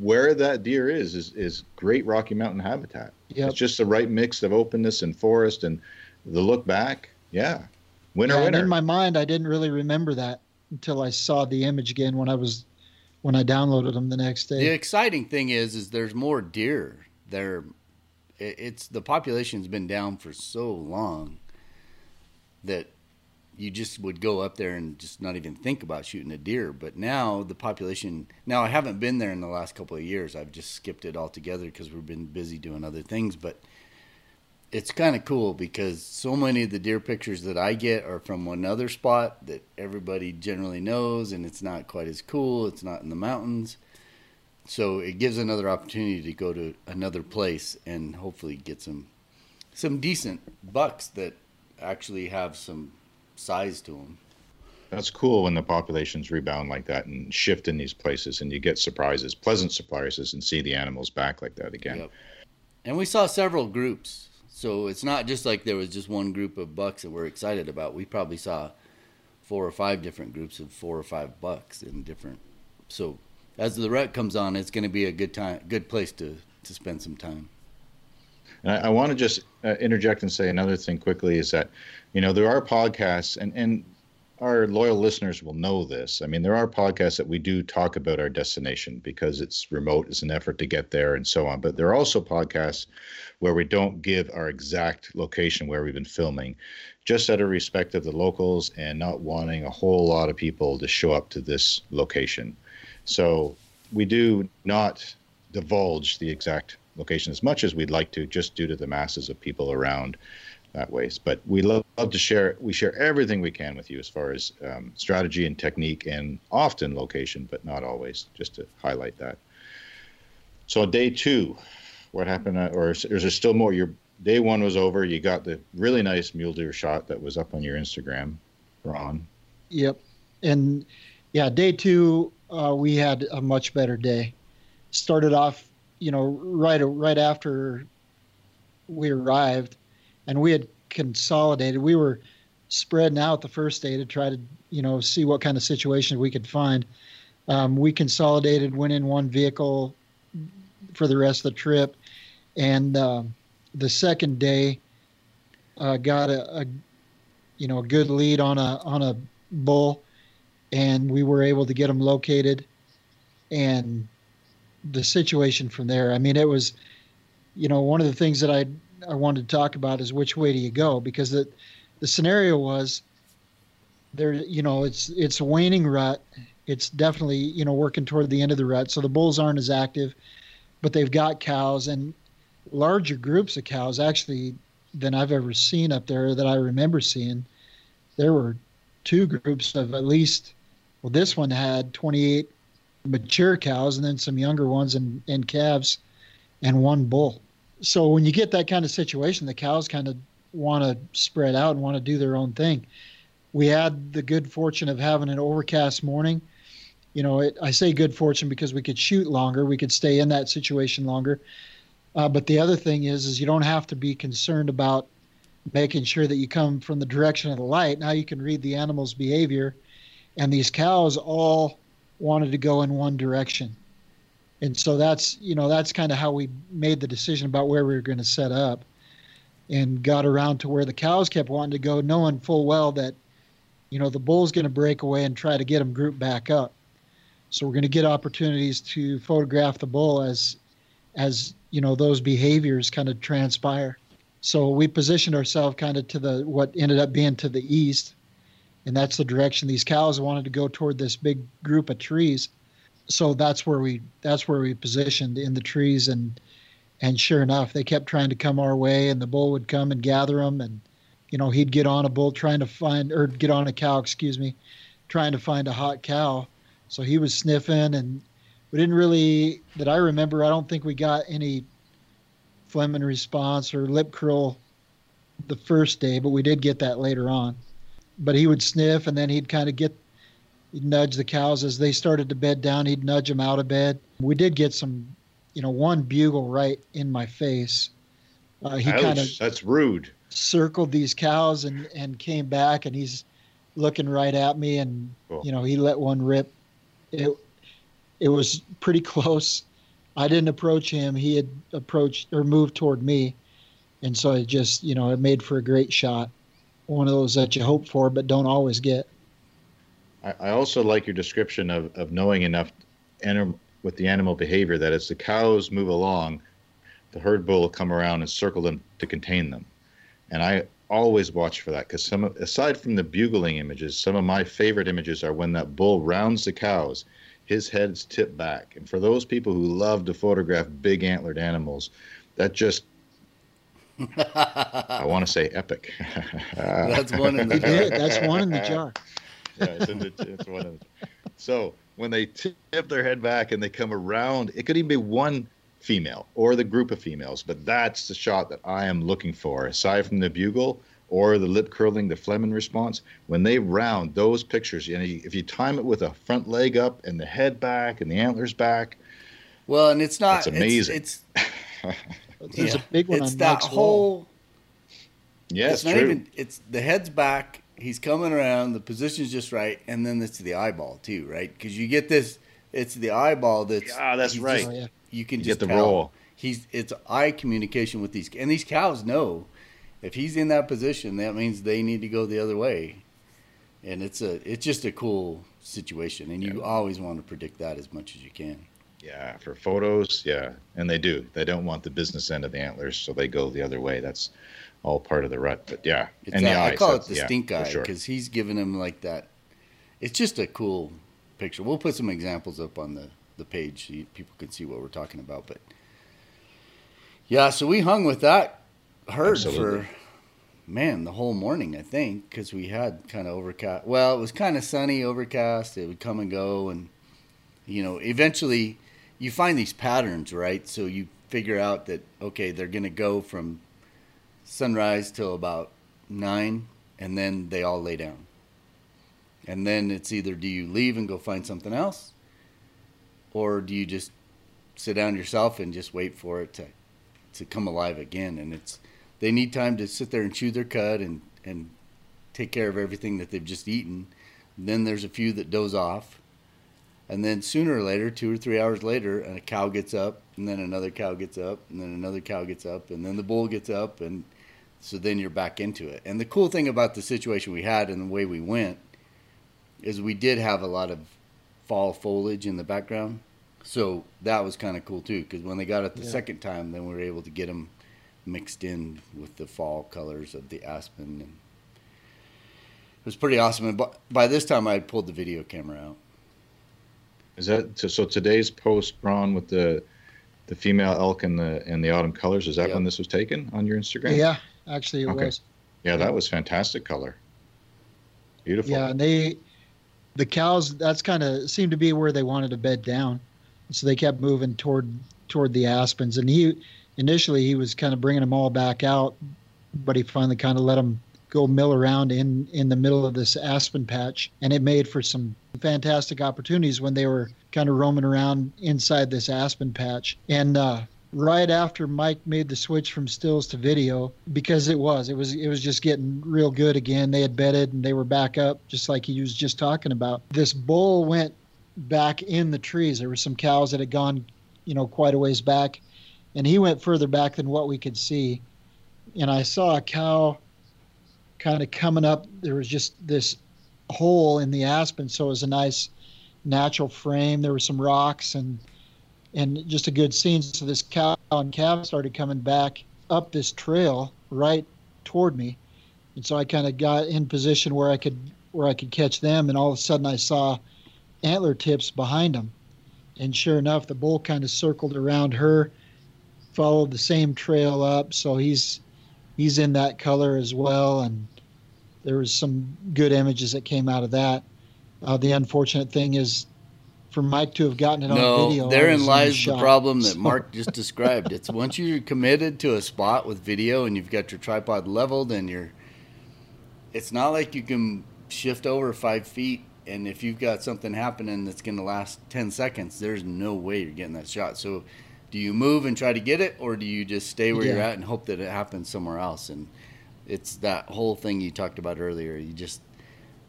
where that deer is. is is great Rocky Mountain habitat. Yep. It's just the right mix of openness and forest and the look back. Yeah, winner yeah, winner. in my mind, I didn't really remember that until I saw the image again when I was when I downloaded them the next day. The exciting thing is, is there's more deer. There, it's the population's been down for so long that you just would go up there and just not even think about shooting a deer. But now the population. Now I haven't been there in the last couple of years. I've just skipped it altogether because we've been busy doing other things. But it's kind of cool because so many of the deer pictures that I get are from another spot that everybody generally knows, and it's not quite as cool. It's not in the mountains, so it gives another opportunity to go to another place and hopefully get some some decent bucks that actually have some size to them. That's cool when the populations rebound like that and shift in these places, and you get surprises, pleasant surprises, and see the animals back like that again. Yep. And we saw several groups so it's not just like there was just one group of bucks that we're excited about. We probably saw four or five different groups of four or five bucks in different. So as the rut comes on, it's going to be a good time, good place to to spend some time. I, I want to just uh, interject and say another thing quickly is that, you know, there are podcasts and and our loyal listeners will know this. I mean, there are podcasts that we do talk about our destination because it's remote, it's an effort to get there and so on. But there are also podcasts where we don't give our exact location where we've been filming, just out of respect of the locals and not wanting a whole lot of people to show up to this location. So we do not divulge the exact location as much as we'd like to, just due to the masses of people around that way. But we love, love, to share. We share everything we can with you as far as um, strategy and technique, and often location, but not always. Just to highlight that. So day two, what happened? Uh, or is, is there still more? Your day one was over. You got the really nice mule deer shot that was up on your Instagram, Ron. Yep, and yeah, day two uh, we had a much better day. Started off, you know, right right after we arrived and we had consolidated. We were spreading out the first day to try to you know see what kind of situation we could find. Um, we consolidated, went in one vehicle for the rest of the trip, and uh, the second day uh, got a, a, you know a good lead on a on a bull, and we were able to get him located, and the situation from there. I mean, it was, you know, one of the things that I I wanted to talk about is which way do you go? Because the the scenario was there. You know, it's it's a waning rut. It's definitely you know working toward the end of the rut. So the bulls aren't as active, but they've got cows and larger groups of cows actually than I've ever seen up there that I remember seeing. There were two groups of at least. Well, this one had 28 mature cows and then some younger ones and, and calves and one bull so when you get that kind of situation, the cows kind of want to spread out and want to do their own thing. We had the good fortune of having an overcast morning. You know, it, I say good fortune because we could shoot longer, we could stay in that situation longer. Uh, but the other thing is, is you don't have to be concerned about making sure that you come from the direction of the light. Now you can read the animal's behavior, and these cows all wanted to go in one direction. And so that's you know that's kind of how we made the decision about where we were going to set up, and got around to where the cows kept wanting to go, knowing full well that, you know, the bull's going to break away and try to get them grouped back up. So we're going to get opportunities to photograph the bull as, as you know, those behaviors kind of transpire. So we positioned ourselves kind of to the what ended up being to the east, and that's the direction these cows wanted to go toward this big group of trees. So that's where we that's where we positioned in the trees, and and sure enough, they kept trying to come our way, and the bull would come and gather them, and you know he'd get on a bull trying to find or get on a cow, excuse me, trying to find a hot cow. So he was sniffing, and we didn't really that I remember. I don't think we got any Flehmen response or lip curl the first day, but we did get that later on. But he would sniff and then he'd kind of get, he'd nudge the cows as they started to bed down. He'd nudge them out of bed. We did get some, you know, one bugle right in my face. Uh, he kind of that's rude. Circled these cows and and came back and he's looking right at me and cool. you know he let one rip. It it was pretty close I didn't approach him. He had approached or moved toward me. And so it just, you know, it made for a great shot. One of those that you hope for, but don't always get. I, I also like your description of, of knowing enough anim- with the animal behavior that as the cows move along, the herd bull will come around and circle them to contain them. And I always watch for that because some, aside from the bugling images, some of my favorite images are when that bull rounds the cows his head's tipped back. And for those people who love to photograph big antlered animals, that just I want to say epic. That's one in the jar. That's one in the jar. Yeah, it's, in the, it's one in the, So when they tip their head back and they come around, it could even be one female or the group of females, but that's the shot that I am looking for. Aside from the bugle, or the lip curling, the Flehmen response, when they round those pictures, you know, if you time it with a front leg up and the head back and the antlers back, well, and it's not it's amazing. It's, it's there's yeah, a big one it's on that Mike's whole. Wall. Yeah, it's, it's not true. even. It's the head's back. He's coming around. The position's just right, and then it's the eyeball too, right? Because you get this. It's the eyeball that's. Yeah, that's right. Just, oh, yeah. You can you just get the tell. roll. He's it's eye communication with these, and these cows know if he's in that position, that means they need to go the other way. And it's a it's just a cool situation, and you always want to predict that as much as you can. Yeah, for photos, yeah, and they do. They don't want the business end of the antlers, so they go the other way. That's all part of the rut. But yeah, it's and that, the I eyes, call it the stink eye because sure. he's giving him like that. It's just a cool picture. We'll put some examples up on the the page so you, people can see what we're talking about. But yeah, so we hung with that herd Absolutely. for man, the whole morning, I think, because we had kind of overcast. Well, it was kind of sunny, overcast. It would come and go. And, you know, eventually you find these patterns, right? So you figure out that, okay, they're going to go from sunrise till about nine, and then they all lay down. And then it's either do you leave and go find something else, or do you just sit down yourself and just wait for it to, to come alive again? And it's, they need time to sit there and chew their cud and, and take care of everything that they've just eaten. And then there's a few that doze off. And then sooner or later, two or three hours later, a cow gets up, and then another cow gets up, and then another cow gets up, and then the bull gets up, and so then you're back into it. And the cool thing about the situation we had and the way we went is we did have a lot of fall foliage in the background. So that was kind of cool too, because when they got it the yeah. second time, then we were able to get them mixed in with the fall colors of the aspen and it was pretty awesome and by this time i had pulled the video camera out is that so today's post ron with the the female elk and the and the autumn colors is that yep. when this was taken on your instagram yeah actually it okay. was yeah that was fantastic color beautiful yeah and they the cows that's kind of seemed to be where they wanted to bed down so they kept moving toward toward the aspens and he initially he was kind of bringing them all back out but he finally kind of let them go mill around in in the middle of this aspen patch, and it made for some fantastic opportunities when they were kind of roaming around inside this aspen patch. And uh, right after Mike made the switch from stills to video, because it was it was it was just getting real good again. They had bedded and they were back up, just like he was just talking about. This bull went back in the trees. There were some cows that had gone, you know, quite a ways back, and he went further back than what we could see. And I saw a cow kind of coming up. There was just this hole in the aspen, so it was a nice natural frame. There were some rocks and and just a good scene. So this cow and calf started coming back up this trail right toward me, and so I kind of got in position where I could where I could catch them. And all of a sudden, I saw antler tips behind them, and sure enough, the bull kind of circled around her, followed the same trail up. So he's he's in that color as well, and there was some good images that came out of that. Uh, the unfortunate thing is for Mike to have gotten it no, on video. therein lies the problem that Mark just described. It's once you're committed to a spot with video and you've got your tripod leveled and you're, it's not like you can shift over five feet and if you've got something happening that's going to last 10 seconds, there's no way you're getting that shot. So do you move and try to get it or do you just stay where yeah. you're at and hope that it happens somewhere else? And it's that whole thing you talked about earlier. You just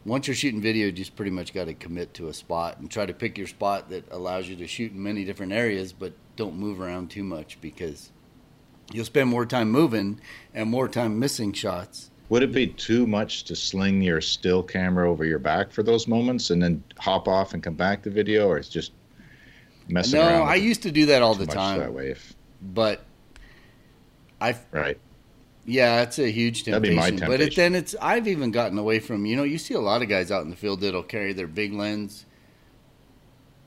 once you're shooting video, you just pretty much got to commit to a spot and try to pick your spot that allows you to shoot in many different areas, but don't move around too much because you'll spend more time moving and more time missing shots. Would it be too much to sling your still camera over your back for those moments and then hop off and come back to video, or it's just messing no, around? No, I used to do that all the time. That way, if... but I right yeah, it's a huge temptation. temptation. But it, then it's I've even gotten away from you know you see a lot of guys out in the field that'll carry their big lens.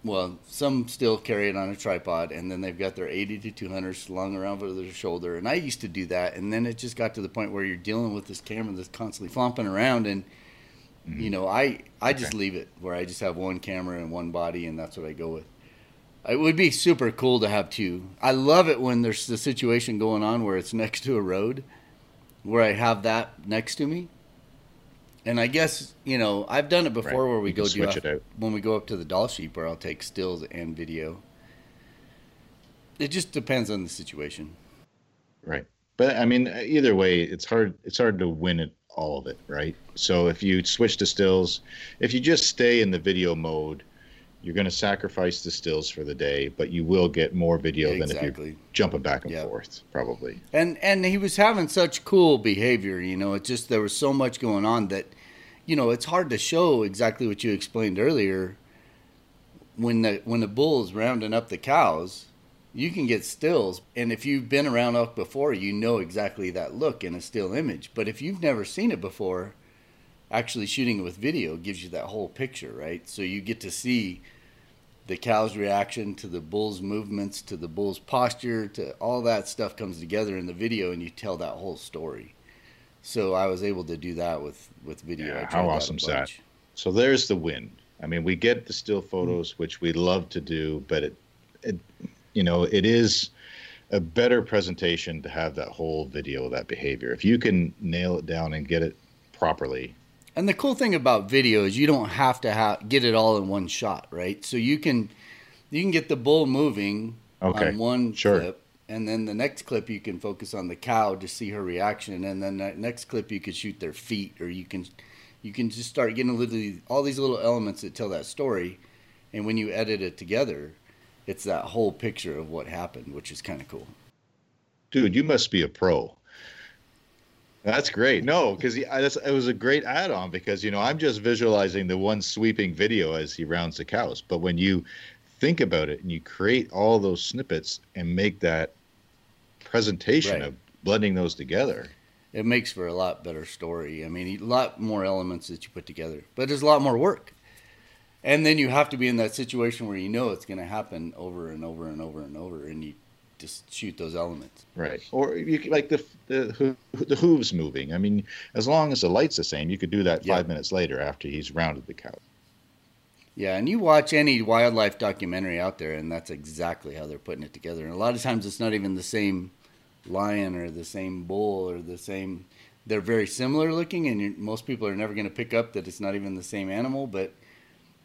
Well, some still carry it on a tripod, and then they've got their 80 to 200 slung around over their shoulder. And I used to do that, and then it just got to the point where you're dealing with this camera that's constantly flopping around, and mm-hmm. you know I I just okay. leave it where I just have one camera and one body, and that's what I go with. It would be super cool to have two. I love it when there's the situation going on where it's next to a road where I have that next to me. And I guess you know I've done it before right. where we you go do switch it out. when we go up to the Dall sheep where I'll take stills and video. It just depends on the situation. Right, but I mean either way, it's hard. It's hard to win it all of it, right? So if you switch to stills, if you just stay in the video mode, you're going to sacrifice the stills for the day, but you will get more video exactly. than if you're jumping back and yep. forth, probably. And and he was having such cool behavior, you know. It just there was so much going on that, you know, it's hard to show exactly what you explained earlier. When the when the bull's rounding up the cows, you can get stills, and if you've been around elk before, you know exactly that look in a still image. But if you've never seen it before, actually shooting it with video gives you that whole picture, right? So you get to see the cow's reaction to the bull's movements, to the bull's posture, to all that stuff comes together in the video, and you tell that whole story. So I was able to do that with with video. Yeah, how awesome is that? So there's the win. I mean, we get the still photos, mm-hmm. which we love to do, but it, it, you know, it is a better presentation to have that whole video, of that behavior. If you can nail it down and get it properly, and the cool thing about video is you don't have to have, get it all in one shot, right? So you can you can get the bull moving okay. on one sure. clip, and then the next clip you can focus on the cow to see her reaction, and then the next clip you can shoot their feet, or you can you can just start getting literally all these little elements that tell that story, and when you edit it together, it's that whole picture of what happened, which is kind of cool. Dude, you must be a pro. That's great. No, because it was a great add-on because you know I'm just visualizing the one sweeping video as he rounds the cows, but when you think about it and you create all those snippets and make that presentation right. of blending those together, it makes for a lot better story. I mean, a lot more elements that you put together, but there's a lot more work. And then you have to be in that situation where you know it's going to happen over and over and over and over, and you just shoot those elements. Right. Or you like the the the hooves moving. I mean, as long as the light's the same, you could do that five minutes later after he's rounded the cow. Yeah, and you watch any wildlife documentary out there, and that's exactly how they're putting it together. And a lot of times, it's not even the same lion or the same bull or the same. They're very similar looking, and most people are never going to pick up that it's not even the same animal, but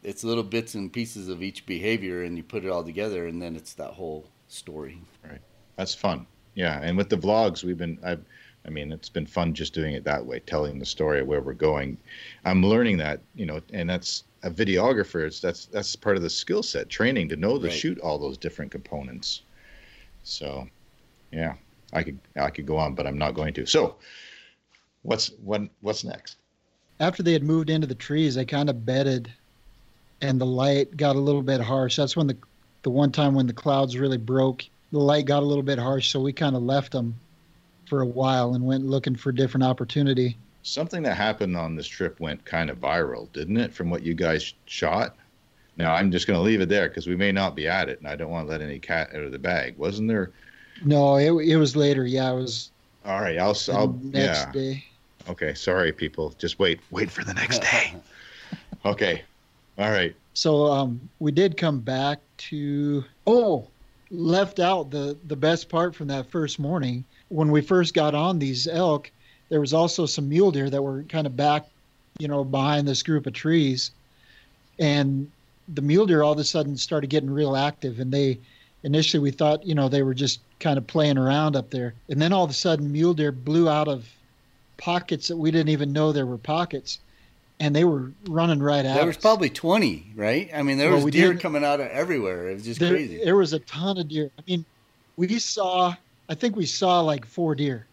it's little bits and pieces of each behavior, and you put it all together, and then it's that whole story. Right. That's fun. Yeah, and with the vlogs, we've been. I've, I mean, it's been fun just doing it that way, telling the story of where we're going. I'm learning that, you know, and that's a videographer. It's that's that's part of the skill set training to know to right. shoot all those different components. So, yeah, I could I could go on, but I'm not going to. So, what's when what's next? After they had moved into the trees, they kind of bedded, and the light got a little bit harsh. That's when the the one time when the clouds really broke the light got a little bit harsh, so we kind of left them for a while and went looking for different opportunity. Something that happened on this trip went kind of viral, didn't it? From what you guys shot. Now I'm just going to leave it there because we may not be at it, and I don't want to let any cat out of the bag. Wasn't there? No, it it was later. Yeah, it was. All right, I'll. I'll next yeah. day. Okay, sorry, people. Just wait. Wait for the next day. okay. All right. So um, we did come back to. Oh, left out the the best part from that first morning. When we first got on these elk, there was also some mule deer that were kind of back, you know, behind this group of trees, and the mule deer all of a sudden started getting real active, and they initially we thought you know they were just kind of playing around up there, and then all of a sudden mule deer blew out of pockets that we didn't even know there were pockets and they were running right at There was probably 20, right? I mean, there well, was deer coming out of everywhere. It was just there, crazy. There was a ton of deer. I mean, we saw, I think we saw like four deer.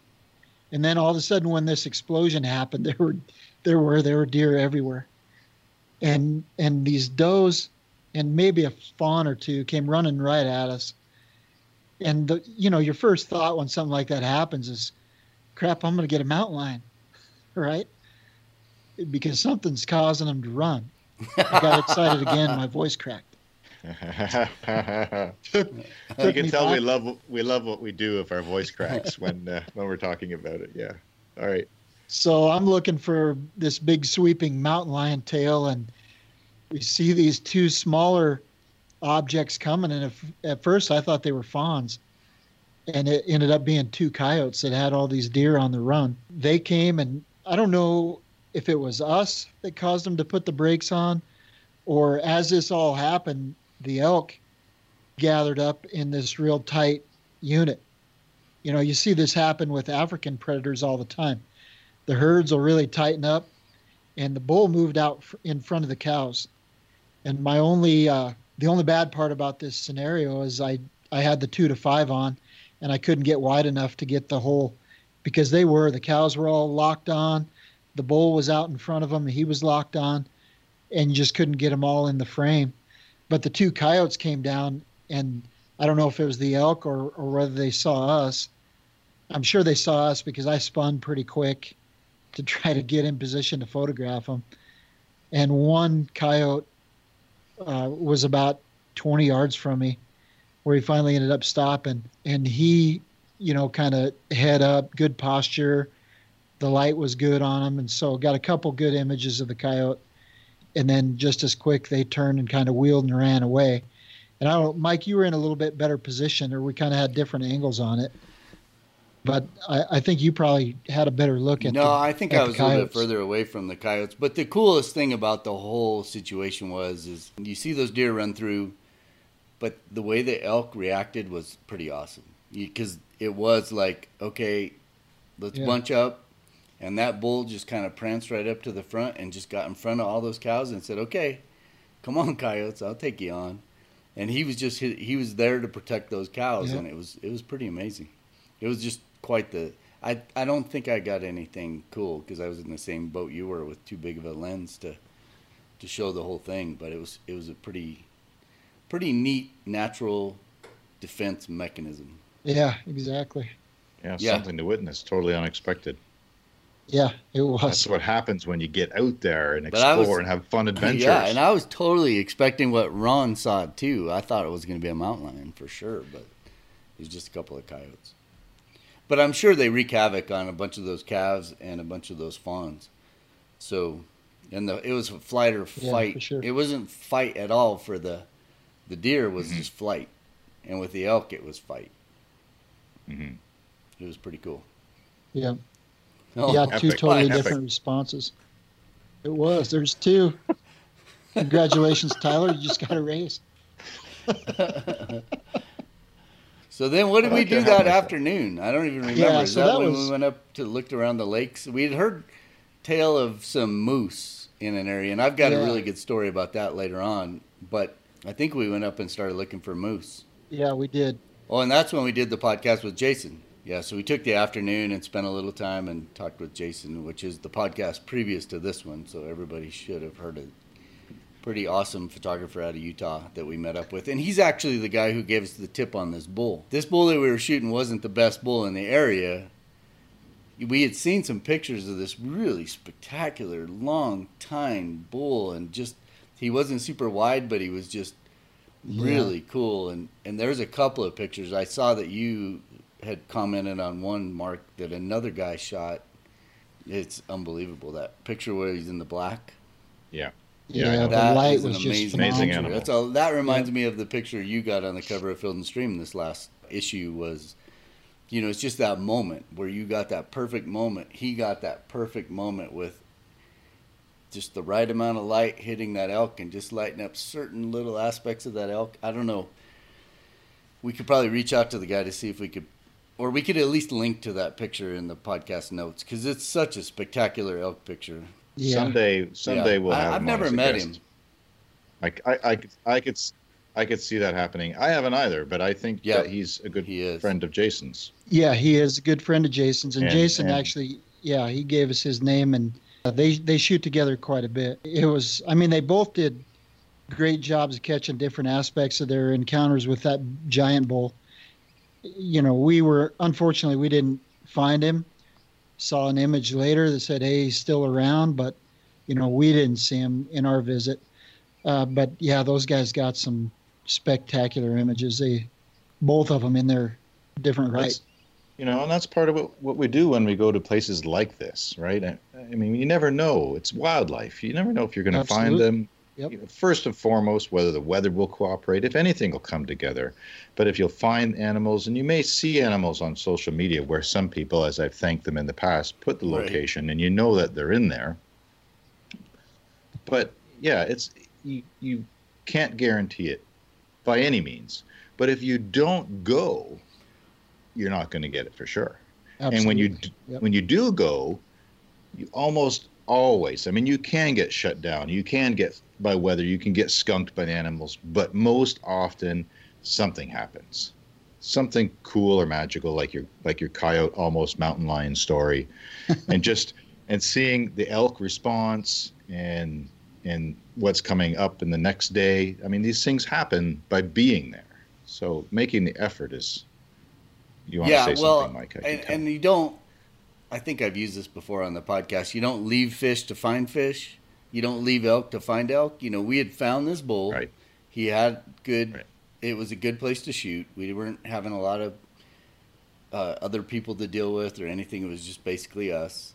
And then all of a sudden when this explosion happened, there were there were there were deer everywhere. And and these does and maybe a fawn or two came running right at us. And the, you know, your first thought when something like that happens is, crap, I'm going to get a mountain lion, right? Because something's causing them to run. I got excited again. My voice cracked. took, you can tell back. we love we love what we do if our voice cracks when uh, when we're talking about it. Yeah. All right. So I'm looking for this big sweeping mountain lion tail, and we see these two smaller objects coming. And if, at first I thought they were fawns, and it ended up being two coyotes that had all these deer on the run. They came, and I don't know if it was us that caused them to put the brakes on, or as this all happened, the elk gathered up in this real tight unit. You know, you see this happen with African predators all the time. The herds will really tighten up, and the bull moved out in front of the cows. And my only, uh, the only bad part about this scenario is I, I had the two to five on, and I couldn't get wide enough to get the whole, because they were the cows were all locked on the bull was out in front of him. He was locked on, and just couldn't get them all in the frame. But the two coyotes came down, and I don't know if it was the elk or, or whether they saw us. I'm sure they saw us because I spun pretty quick to try to get in position to photograph them. And one coyote uh, was about 20 yards from me, where he finally ended up stopping. And he, you know, kind of head up, good posture, the light was good on them, and so got a couple good images of the coyote. And then just as quick, they turned and kind of wheeled and ran away. And I don't, Mike, you were in a little bit better position, or we kind of had different angles on it. But I, I think you probably had a better look at. No, the, I think I was a little bit further away from the coyotes. But the coolest thing about the whole situation was, is you see those deer run through, but the way the elk reacted was pretty awesome. Because it was like, okay, let's yeah. bunch up, and that bull just kind of pranced right up to the front and just got in front of all those cows and said, "Okay, come on, coyotes, I'll take you on." And he was just he was there to protect those cows, yeah. and it was it was pretty amazing. It was just quite the. I I don't think I got anything cool because I was in the same boat you were with too big of a lens to to show the whole thing, but it was it was a pretty pretty neat natural defense mechanism. Yeah, exactly. Yeah, yeah. something to witness, totally unexpected. Yeah, it was. That's what happens when you get out there and explore was, and have fun adventures. Yeah, and I was totally expecting what Ron saw too. I thought it was going to be a mountain lion for sure, but it was just a couple of coyotes. But I'm sure they wreak havoc on a bunch of those calves and a bunch of those fawns. So, and the it was a flight or fight. Yeah, sure. It wasn't fight at all for the the deer was mm-hmm. just flight, and with the elk it was fight. Mm-hmm. It was pretty cool. Yeah. Oh, yeah, two totally Epic. different responses. It was. There's two. Congratulations, Tyler. You just got a raise. So then, what did I we do that afternoon? I don't even remember. Yeah, Is so that, that when was- we went up to looked around the lakes? We had heard tale of some moose in an area, and I've got a really good story about that later on. But I think we went up and started looking for moose. Yeah, we did. Oh, and that's when we did the podcast with Jason. Yeah, so we took the afternoon and spent a little time and talked with Jason, which is the podcast previous to this one. So everybody should have heard it. Pretty awesome photographer out of Utah that we met up with. And he's actually the guy who gave us the tip on this bull. This bull that we were shooting wasn't the best bull in the area. We had seen some pictures of this really spectacular, long tine bull, and just he wasn't super wide, but he was just Yeah. really cool and and there's a couple of pictures i saw that you had commented on one mark that another guy shot it's unbelievable that picture where he's in the black Yeah. Yeah, Yeah, I know. the That light is an was just amazing, Amazing animal. That's all. That reminds me of the picture you got on the cover of Field and Stream this last issue. Was, you know, it's just that moment where you got that perfect moment. He got that perfect moment with just the right amount of light hitting that elk and just lighting up certain little aspects of that elk. I don't know. We could probably reach out to the guy to see if we could, or we could at least link to that picture in the podcast notes because it's such a spectacular elk picture. Yeah. Someday, someday Yeah. we'll I- have. I've him never met guest. him. Like I, I, could- I could, s- I could see that happening. I haven't either, but I think Yeah, that he's a good he is. friend of Jason's. Yeah, he is a good friend of Jason's, and, And- Jason and- actually, yeah, he gave us his name, and uh, they they shoot together quite a bit. It was, I mean, they both did great jobs of catching different aspects of their encounters with that giant bull. You know, we were unfortunately we didn't find him. Saw an image later that said, "Hey, he's still around," but you know, we didn't see him in our visit. Uh, but yeah, those guys got some spectacular images. They both of them in their different right. You know, and that's part of what, what we do when we go to places like this, right? I, I mean, you never know. It's wildlife. You never know if you're going to find them. Yep. You know, first and foremost, whether the weather will cooperate, if anything will come together. But if you'll find animals, and you may see animals on social media where some people, as I've thanked them in the past, put the Right. location and you know that they're in there. But yeah, it's you, you can't guarantee it by any means. But if you don't go, you're not going to get it for sure. Absolutely. And when you Yep. when you do go, you almost always. I mean, you can get shut down. You can get by weather. You can get skunked by animals. But most often, something happens. Something cool or magical, like your like your coyote almost mountain lion story, and just and seeing the elk response and and what's coming up in the next day. I mean, these things happen by being there. So making the effort is. You want yeah, to say well, something, Mike? And, and you don't. I think I've used this before on the podcast. You don't leave fish to find fish. You don't leave elk to find elk. You know, we had found this bull. Right. He had good. Right. It was a good place to shoot. We weren't having a lot of uh, other people to deal with or anything. It was just basically us.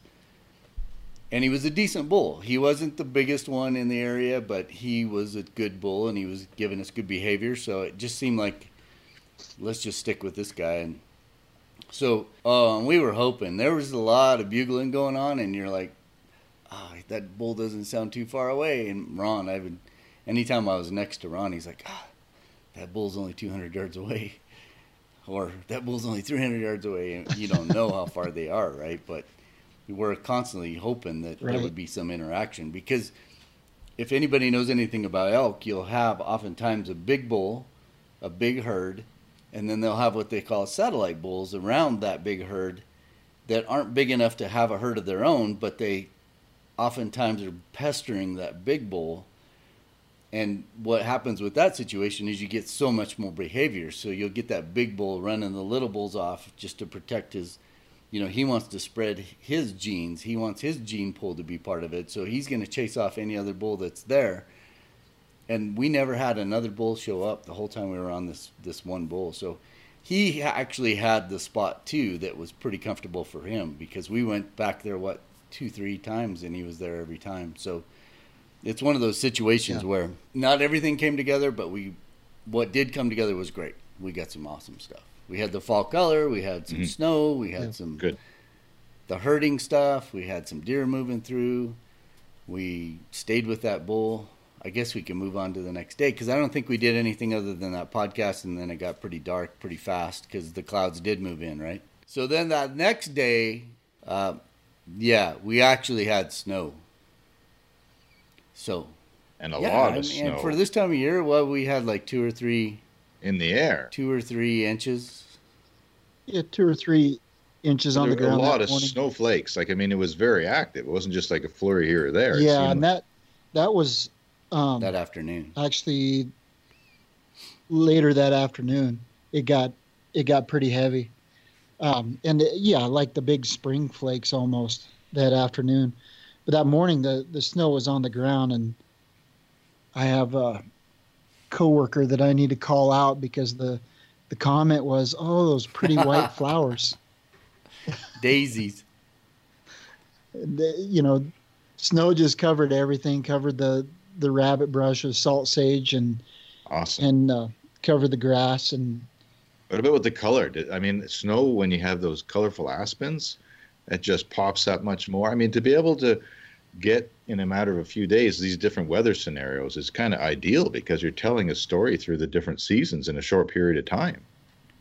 And he was a decent bull. He wasn't the biggest one in the area, but he was a good bull, and he was giving us good behavior. So it just seemed like let's just stick with this guy and so um, we were hoping there was a lot of bugling going on, and you're like, ah, that bull doesn't sound too far away. And Ron, I would, anytime I was next to Ron, he's like, ah, that bull's only 200 yards away, or that bull's only 300 yards away. And you don't know how far they are, right? But we're constantly hoping that there would be some interaction because if anybody knows anything about elk, you'll have oftentimes a big bull, a big herd, and then they'll have what they call satellite bulls around that big herd that aren't big enough to have a herd of their own, but they oftentimes are pestering that big bull. And what happens with that situation is you get so much more behavior. So you'll get that big bull running the little bulls off just to protect his, you know, he wants to spread his genes. He wants his gene pool to be part of it. So he's going to chase off any other bull that's there and we never had another bull show up the whole time we were on this this one bull. So he actually had the spot too that was pretty comfortable for him because we went back there what two three times and he was there every time. So it's one of those situations Yeah. where not everything came together, but we what did come together was great. we got some awesome stuff. We had the fall color, we had some Mhm. snow, we had Yeah. some Good. the herding stuff, we had some deer moving through. We stayed with that bull. I guess we can move on to the next day because I don't think we did anything other than that podcast, and then it got pretty dark pretty fast because the clouds did move in, right? So then that next day, uh, yeah, we actually had snow. So And a yeah, lot and, of snow and for this time of year, well, we had like two or three, in the air. two or three inches. Yeah, two or three inches on There the ground. a lot of morning. snowflakes. Like I mean, it was very active. It wasn't just like a flurry here or there. Yeah, seemed and that that was um, that afternoon. actually later that afternoon. It got it got pretty heavy, um, and it- yeah, like the big spring flakes almost that afternoon. But that morning, the the snow was on the ground, and I have a coworker that I need to call out because the the comment was, "Oh, those pretty white flowers." Daisies. the, you know, snow just covered everything, covered the the rabbit brush of salt sage and awesome. and uh, covered the grass and What about with the color? Did, I mean, snow when you have those colorful aspens, it just pops up much more. I mean, to be able to get in a matter of a few days these different weather scenarios is kind of ideal because you're telling a story through the different seasons in a short period of time.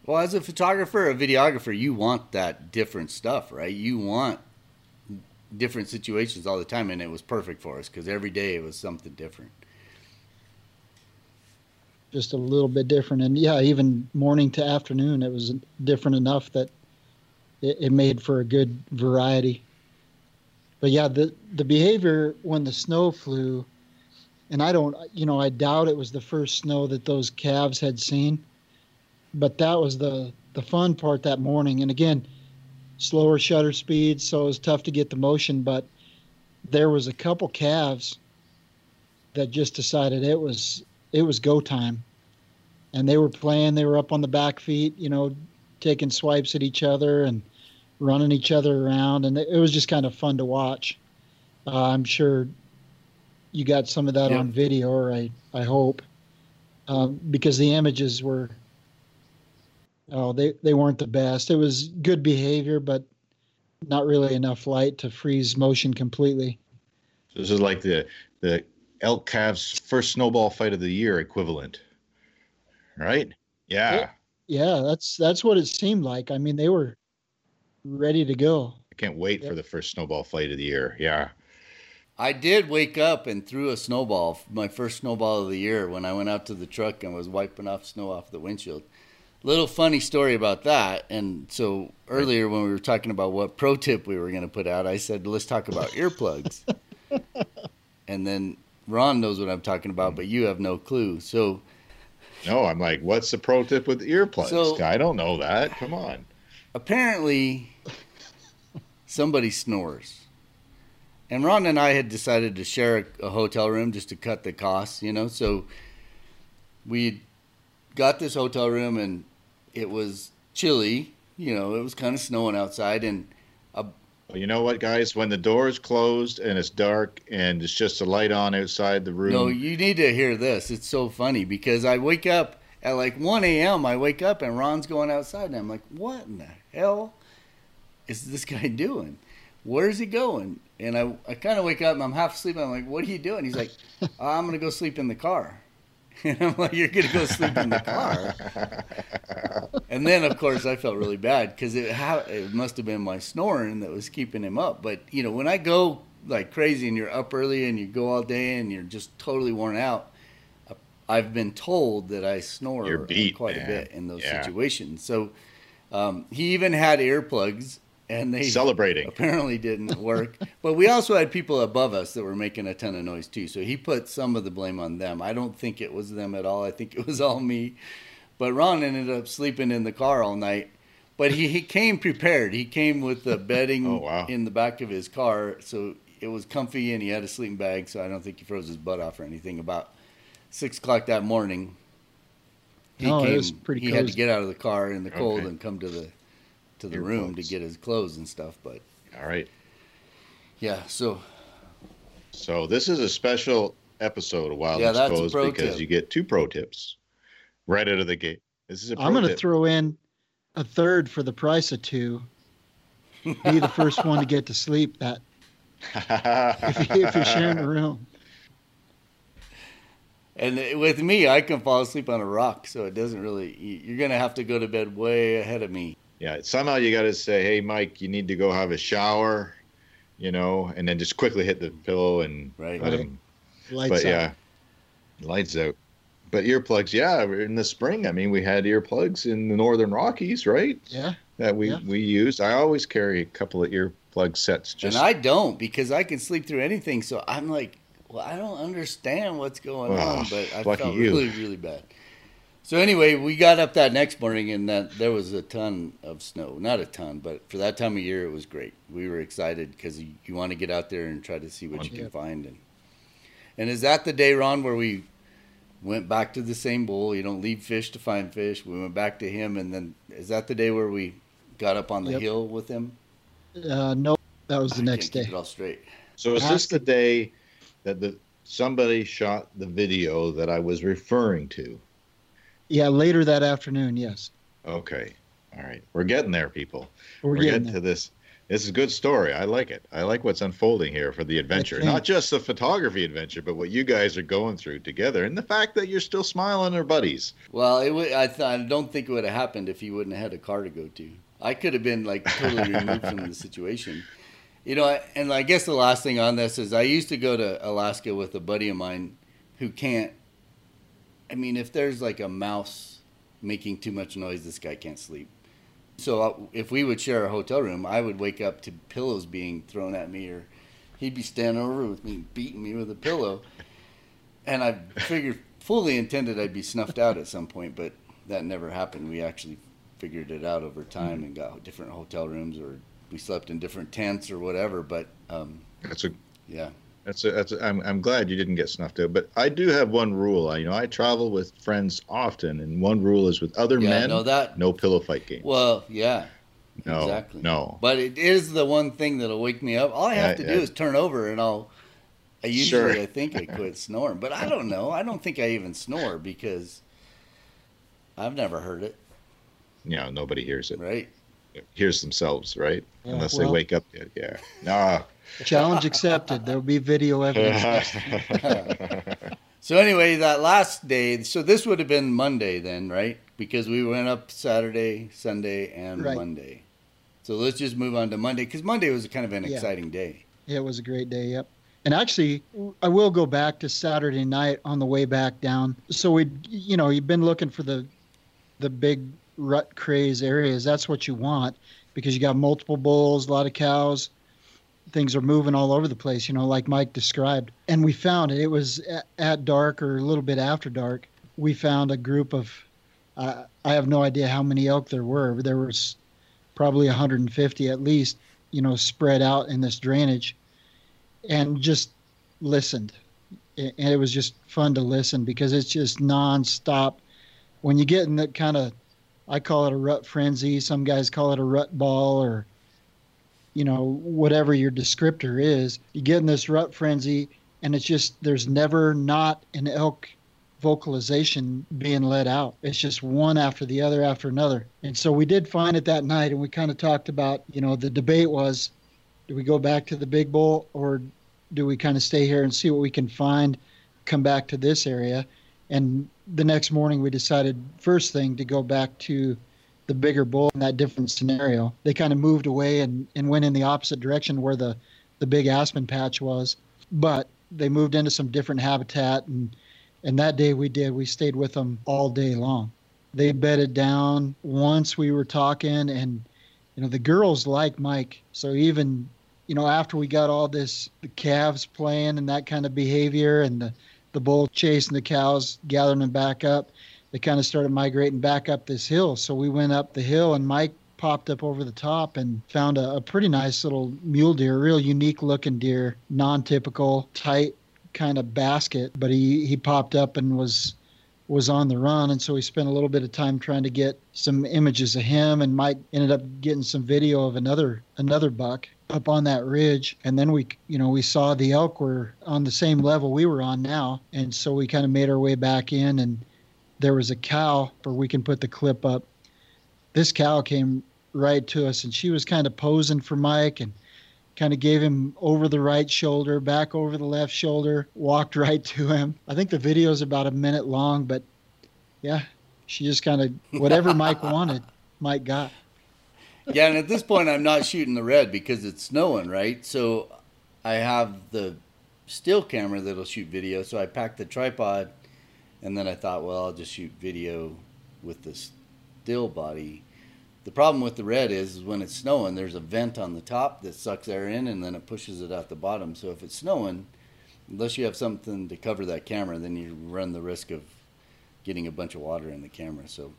Well, as a photographer, a videographer, you want that different stuff, right? You want different situations all the time, and it was perfect for us because every day it was something different. just a little bit different. And yeah, even morning to afternoon, it was different enough that it, it made for a good variety. But yeah, the the behavior when the snow flew, and I don't, you know, I doubt it was the first snow that those calves had seen. But that was the the fun part that morning. And again, slower shutter speeds, so it was tough to get the motion. But there was a couple calves that just decided it was it was go time and they were playing they were up on the back feet you know taking swipes at each other and running each other around and it was just kind of fun to watch uh, i'm sure you got some of that Yeah. on video or i i hope um, because the images were oh they they weren't the best it was good behavior but not really enough light to freeze motion completely This is like the the elk calves first snowball fight of the year equivalent, right? Yeah, Yeah, that's that's what it seemed like. I mean, they were ready to go. I can't wait Yep. for the first snowball fight of the year. Yeah, I did wake up and threw a snowball, my first snowball of the year, when I went out to the truck and was wiping off snow off the windshield. Little funny story about that. And so earlier, when we were talking about what pro tip we were going to put out, I said, let's talk about earplugs. and then Ron knows what I'm talking about, but you have no clue. So no, I'm like, what's the pro tip with earplugs? So- I don't know that. Come on. apparently somebody snores. And Ron and I had decided to share a, a hotel room just to cut the costs, you know. So we got this hotel room and it was chilly, you know, it was kind of snowing outside and Well, you know what, guys? When the door is closed and it's dark and it's just a light on outside the room, no, you need to hear this. It's so funny because I wake up at like 1 a.m. I wake up and Ron's going outside and I'm like, what in the hell is this guy doing? Where's he going? And I, I kind of wake up and I'm half asleep. And I'm like, what are you doing? He's like, I'm going to go sleep in the car. And I'm like, you're going to go sleep in the car? And then, of course, I felt really bad because it, ha- it must have been my snoring that was keeping him up. But, you know, when I go like crazy and you're up early and you go all day and you're just totally worn out, I've been told that I snore beat, quite man. a bit in those Yeah. situations. So um, he even had earplugs and they celebrating. apparently didn't work. but we also had people above us that were making a ton of noise too. So he put some of the blame on them. I don't think it was them at all. I think it was all me. But Ron ended up sleeping in the car all night. But he, he came prepared. He came with the bedding Oh, wow. in the back of his car. So it was comfy and he had a sleeping bag. So I don't think he froze his butt off or anything. About six o'clock that morning, he No, it was pretty he had to get out of the car in the cold Okay. and come to the to the room to get his clothes and stuff. But All right. yeah, so So this is a special episode of Wild Yeah, that's a Exposed pro because tip. you get two pro tips right out of the gate. This is a I'm going to throw in a third for the price of two. Be the first one to get to sleep that if, you, if you're sharing a room. And with me, I can fall asleep on a rock, so it doesn't really. You're gonna have to go to bed way ahead of me. Yeah, somehow you got to say, "Hey, Mike, you need to go have a shower," you know, and then just quickly hit the pillow and Right. let Right. him. Lights But out. yeah, lights out. But earplugs, yeah, in the spring. I mean, we had earplugs in the Northern Rockies, right? Yeah. That we Yeah. we used. I always carry a couple of earplug sets. Just and I don't because I can sleep through anything. So I'm like, well, I don't understand what's going Oh, on, but I lucky felt you. really, really bad. So anyway, we got up that next morning, and that there was a ton of snow. Not a ton, but for that time of year, it was great. We were excited because you, you want to get out there and try to see what you can find. And and is that the day, Ron, where we went back to the same bowl? You don't leave fish to find fish. We went back to him, and then is that the day where we got up on the Yep. hill with him? Uh, no, that was the I next can't keep day. it all straight. So is this the day that the somebody shot the video that I was referring to? Yeah, later that afternoon. Yes, Okay. All right. We're getting there, people. we're, We're, getting getting to this. This is a good story. I like it. I like what's unfolding here for the adventure. Not just the photography adventure, but what you guys are going through together and the fact that you're still smiling are buddies. Well, it would, I, th- I don't think it would have happened if he wouldn't have had a car to go to. I could have been like totally removed from the situation. You know, I- and I guess the last thing on this is I used to go to Alaska with a buddy of mine who can't. I mean, if there's like a mouse making too much noise, this guy can't sleep. So uh, if we would share a hotel room, I would wake up to pillows being thrown at me, or he'd be standing over with me, beating me with a pillow. And I figured, fully intended I'd be snuffed out at some point, but that never happened. We actually figured it out over time and got different hotel rooms, or we slept in different tents or whatever. But um, That's a yeah, that's a that's a, I'm I'm glad you didn't get snuffed out. But I do have one rule. I you know I travel with friends often, and one rule is with other yeah, men, no that. no pillow fight games. Well, yeah, no, exactly. no. But it is the one thing that'll wake me up. All I have Yeah, to do yeah. is turn over, and I'll. I usually Sure. I think I quit snoring, but I don't know. I don't think I even snore because I've never heard it. Yeah, nobody hears it. Right? Hears themselves, right? Yeah, Unless well- they wake up. Yeah, yeah. Challenge accepted. There will be video evidence. So anyway, that last day, so this would have been Monday then, right? Because we went up Saturday, Sunday, and Right. Monday. So let's just move on to Monday because Monday was kind of an Yeah. exciting day. Yeah, it was a great day. Yep. And actually, I will go back to Saturday night on the way back down. So we, you know, you've been looking for the, the big rut craze areas. That's what you want because you got multiple bulls, a lot of cows. Things are moving all over the place, you know, like Mike described. And we found it. It was at, dark or a little bit after dark. We found a group of, uh, I have no idea how many elk there were. There was probably 150 at least, you know, spread out in this drainage and just listened. And it was just fun to listen because it's just nonstop. When you get in that kind of, I call it a rut frenzy. Some guys call it a rut ball or, you know, whatever your descriptor is. You get in this rut frenzy and it's just, there's never not an elk vocalization being let out. It's just one after the other after another. And so we did find it that night and we kind of talked about, you know, the debate was do we go back to the big bowl or do we kind of stay here and see what we can find come back to this area and the next morning we decided first thing to go back to the bigger bull in that different scenario. They kind of moved away and, and went in the opposite direction where the, the big aspen patch was but they moved into some different habitat. And and that day we did we stayed with them all day long. They bedded down once we were talking and you know the girls like mike. So even you know, after we got all this, the calves playing and that kind of behavior and the, the bull chasing the cows, gathering them back up, they kind of started migrating back up this hill. So we went up the hill and Mike popped up over the top and found a, a pretty nice little mule deer, real unique looking deer, non typical, tight kind of basket. But he, he popped up and was was on the run and so we spent a little bit of time trying to get some images of him and Mike ended up getting some video of another another buck up on that ridge and then we you know we saw the elk were on the same level we were on now and so we kind of made our way back in and there was a cow, or we can put the clip up. This cow came right to us, and she was kind of posing for Mike and kind of gave him over the right shoulder, back over the left shoulder, walked right to him. I think the video is about a minute long, but yeah, she just kind of whatever Mike wanted, Mike got. Yeah, and at this point, I'm not shooting the red because it's snowing, right? So I have the still camera that'll shoot video. So I packed the tripod, and then I thought, well, I'll just shoot video with the still body. The problem with the red is, is when it's snowing, there's a vent on the top that sucks air in, and then it pushes it out the bottom. So if it's snowing, unless you have something to cover that camera, then you run the risk of getting a bunch of water in the camera. So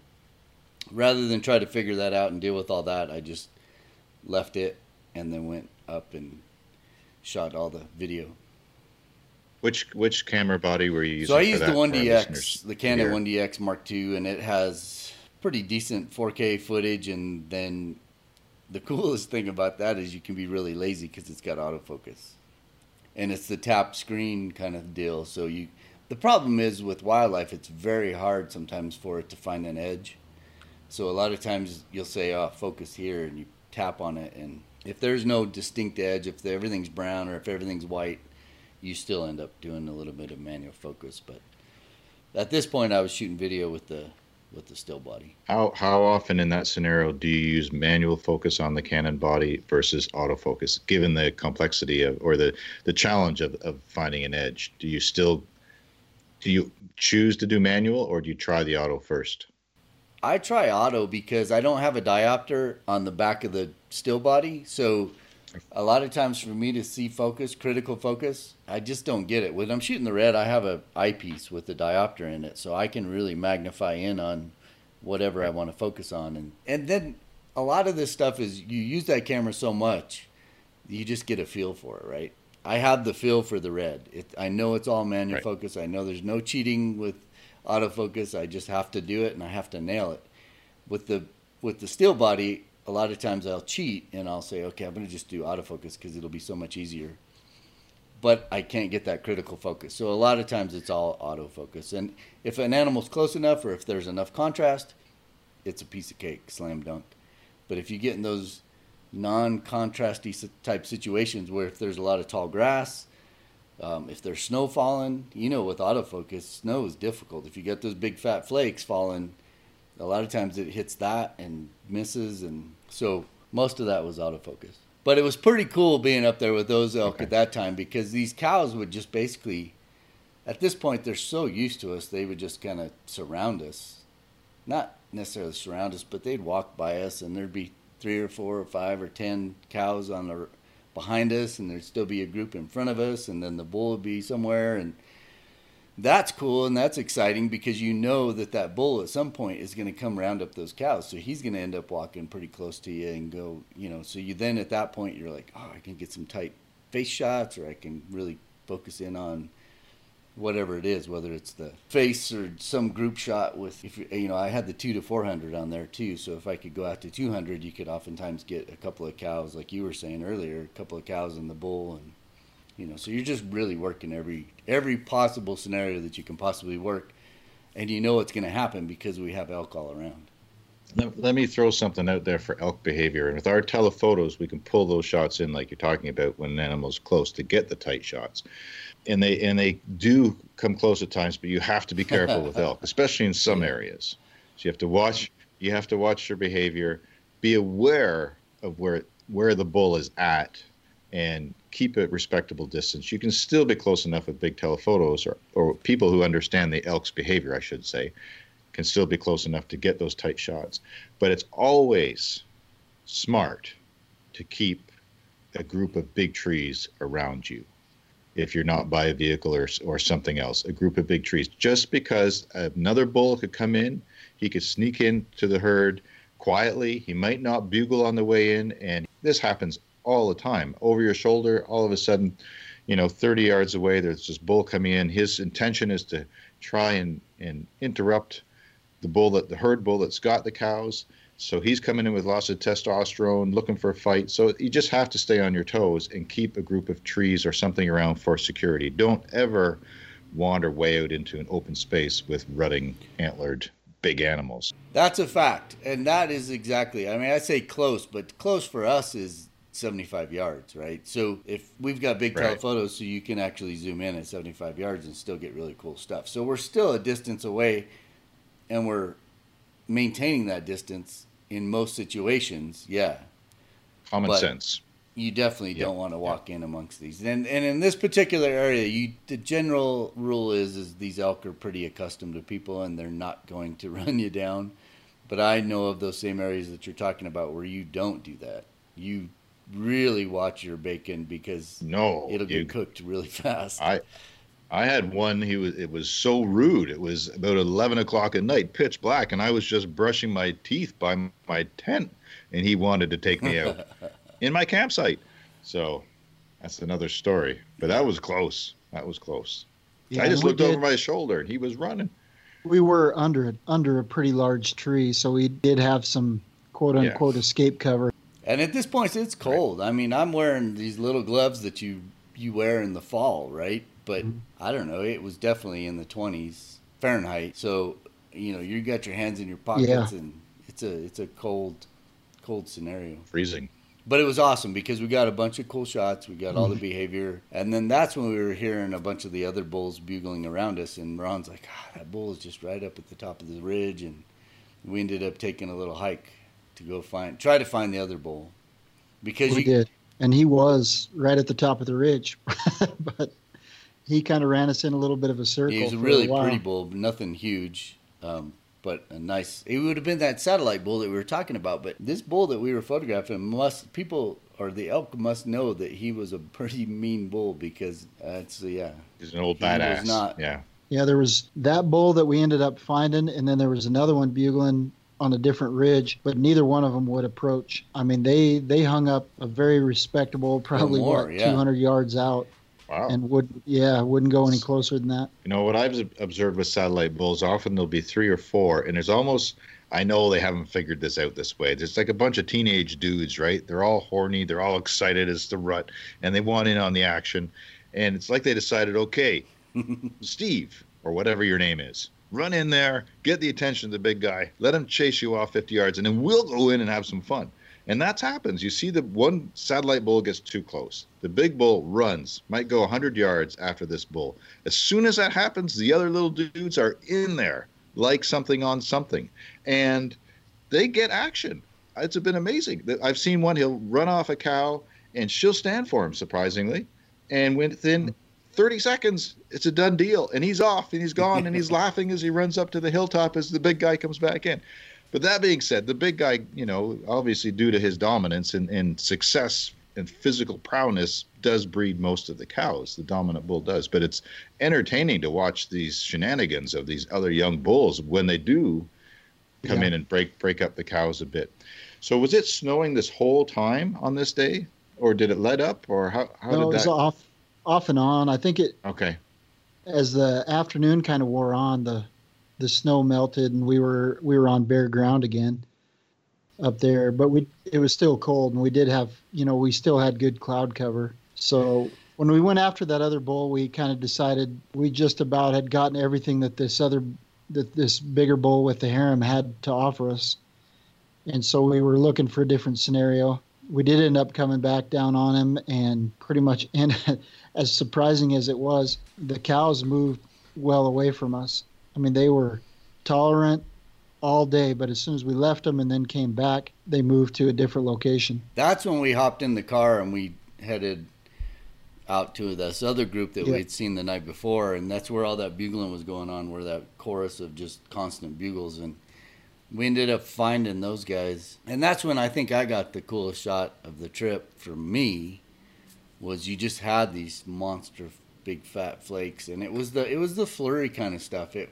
rather than try to figure that out and deal with all that, I just left it and then went up and shot all the video. Which which camera body were you using? So I used the 1DX, the Canon 1DX Mark II, and it has pretty decent 4K footage. And then the coolest thing about that is you can be really lazy because it's got autofocus, and it's the tap screen kind of deal. So you, the problem is with wildlife, it's very hard sometimes for it to find an edge. So a lot of times you'll say, "Oh, focus here," and you tap on it, and if there's no distinct edge, if everything's brown or if everything's white, you still end up doing a little bit of manual focus. But at this point, I was shooting video with the with the still body. How how often in that scenario do you use manual focus on the Canon body versus autofocus, given the complexity of or the the challenge of, of finding an edge? Do you still do you choose to do manual or do you try the auto first? I try auto because I don't have a diopter on the back of the still body, so a lot of times for me to see focus, critical focus, I just don't get it. When I'm shooting the red, I have a eyepiece with a diopter in it, so I can really magnify in on whatever I want to focus on, and and then a lot of this stuff is you use that camera so much, you just get a feel for it, right? I have the feel for the red. It, I know it's all manual right. focus. I know there's no cheating with autofocus. I just have to do it and I have to nail it. With the with the still body, a lot of times I'll cheat and I'll say, okay, I'm going to just do autofocus because it'll be so much easier. But I can't get that critical focus. So a lot of times it's all autofocus. And if an animal's close enough or if there's enough contrast, it's a piece of cake, slam dunk. But if you get in those non-contrasty type situations where if there's a lot of tall grass, um, if there's snow falling, you know, with autofocus, snow is difficult. If you get those big fat flakes falling, a lot of times it hits that and misses, and so most of that was autofocus. But it was pretty cool being up there with those elk okay. at that time because these cows would just basically, at this point, they're so used to us, they would just kind of surround us. Not necessarily surround us, but they'd walk by us, and there'd be three or four or five or ten cows on the behind us, and there'd still be a group in front of us, and then the bull would be somewhere, and that's cool and that's exciting because you know that that bull at some point is going to come round up those cows, so he's going to end up walking pretty close to you and go, you know. So you then at that point you're like, oh, I can get some tight face shots, or I can really focus in on whatever it is, whether it's the face or some group shot with, if you know, I had the two to 400 on there too. So if I could go out to 200, you could oftentimes get a couple of cows, like you were saying earlier, a couple of cows in the bull. And, you know, so you're just really working every, every possible scenario that you can possibly work. And you know it's going to happen because we have elk all around. Let, let me throw something out there for elk behavior. And with our telephotos, we can pull those shots in like you're talking about when an animal's close to get the tight shots and they and they do come close at times, but you have to be careful with elk, especially in some areas. So you have to watch you have to watch your behavior, be aware of where where the bull is at, and keep a respectable distance. You can still be close enough with big telephotos or, or people who understand the elk's behavior, I should say, can still be close enough to get those tight shots. But it's always smart to keep a group of big trees around you if you're not by a vehicle or, or something else, a group of big trees. Just because another bull could come in, he could sneak into the herd quietly. He might not bugle on the way in. And this happens all the time. Over your shoulder, all of a sudden, you know, 30 yards away, there's this bull coming in. His intention is to try and, and interrupt the bull that the herd bull that's got the cows so he's coming in with lots of testosterone, looking for a fight. So you just have to stay on your toes and keep a group of trees or something around for security. Don't ever wander way out into an open space with rutting antlered big animals. That's a fact, and that is exactly. I mean, I say close, but close for us is 75 yards, right? So if we've got big Right. telephotos, so you can actually zoom in at 75 yards and still get really cool stuff. So we're still a distance away, and we're maintaining that distance in most situations. Yeah, Common But- sense. you definitely Yeah, don't want to walk in amongst these. And and in this particular area, you the general rule is is these elk are pretty accustomed to people and they're not going to run you down. But I know of those same areas that you're talking about where you don't do that. You really watch your bacon because No, it'll you- get cooked really fast. I I had one. He was. It was so rude. It was about eleven o'clock at night, pitch black, and I was just brushing my teeth by my tent, and he wanted to take me out in my campsite. So that's another story. But that was close. That was close. Yeah, I just looked did- over my shoulder, and he was running. we were under under a pretty large tree, so we did have some quote Yeah. unquote escape cover. And at this point, it's cold. I mean, I'm wearing these little gloves that you you wear in the fall, right? But Mhm. I don't know. It was definitely in the 20s Fahrenheit. So you know, you got your hands in your pockets, Yeah. and it's a it's a cold cold scenario. Freezing. But it was awesome because we got a bunch of cool shots. We got all Mm-hmm. the behavior, and then that's when we were hearing a bunch of the other bulls bugling around us. And Ron's like, "Ah, that bull is just right up at the top of the ridge," and we ended up taking a little hike to go find, try to find the other bull, because We you did, and he was right at the top of the ridge, but he kind of ran us in a little bit of a circle. he was a really while. pretty bull, but nothing huge, um, but a nice. It would have been that satellite bull that we were talking about, but this bull that we were photographing must people or the elk must know that he was a pretty mean bull because that's yeah. He's an old He was badass. not- Yeah. Yeah, there was that bull that we ended up finding, and then there was another one bugling on a different ridge, but neither one of them would approach. I mean, they they hung up a very respectable, probably more, what yeah. 200 yards out, Wow. and would yeah wouldn't go any closer than that. You know what I've observed with satellite bulls? Often there'll be three or four, and there's almost I know they haven't figured this out this way. There's like a bunch of teenage dudes, right? They're all horny, they're all excited as the rut, and they want in on the action. And it's like they decided, okay, Steve or whatever your name is, run in there, get the attention of the big guy, let him chase you off 50 yards, and then we'll go in and have some fun. And that's happens. You see the one satellite bull gets too close. The big bull runs, might go 100 yards after this bull. As soon as that happens, the other little dudes are in there like something on something. And they get action. It's been amazing. I've seen one, he'll run off a cow and she'll stand for him, surprisingly. And within 30 seconds, it's a done deal. And he's off and he's gone and he's laughing as he runs up to the hilltop as the big guy comes back in. But that being said, the big guy, you know, obviously due to his dominance and, and success and physical prowess, does breed most of the cows. The dominant bull does. But it's entertaining to watch these shenanigans of these other young bulls when they do come Yeah. in and break break up the cows a bit. So was it snowing this whole time on this day, or did it let up, or how how no, it did was off off and on. I think it Okay, as the afternoon kind of wore on, the the snow melted and we were we were on bare ground again up there. But we it was still cold and we did have you know we still had good cloud cover. So when we went after that other bull, we kind of decided we just about had gotten everything that this other that this bigger bull with the harem had to offer us. And so we were looking for a different scenario. We did end up coming back down on him and pretty much and as surprising as it was, the cows moved well away from us. I mean, they were tolerant all day, but as soon as we left them and then came back, they moved to a different location. That's when we hopped in the car and we headed out to this other group that Yeah. we'd seen the night before, and that's where all that bugling was going on, where that chorus of just constant bugles, and we ended up finding those guys, and that's when I think I got the coolest shot of the trip for me, was you just had these monster big fat flakes, and it was the it was the flurry kind of stuff. It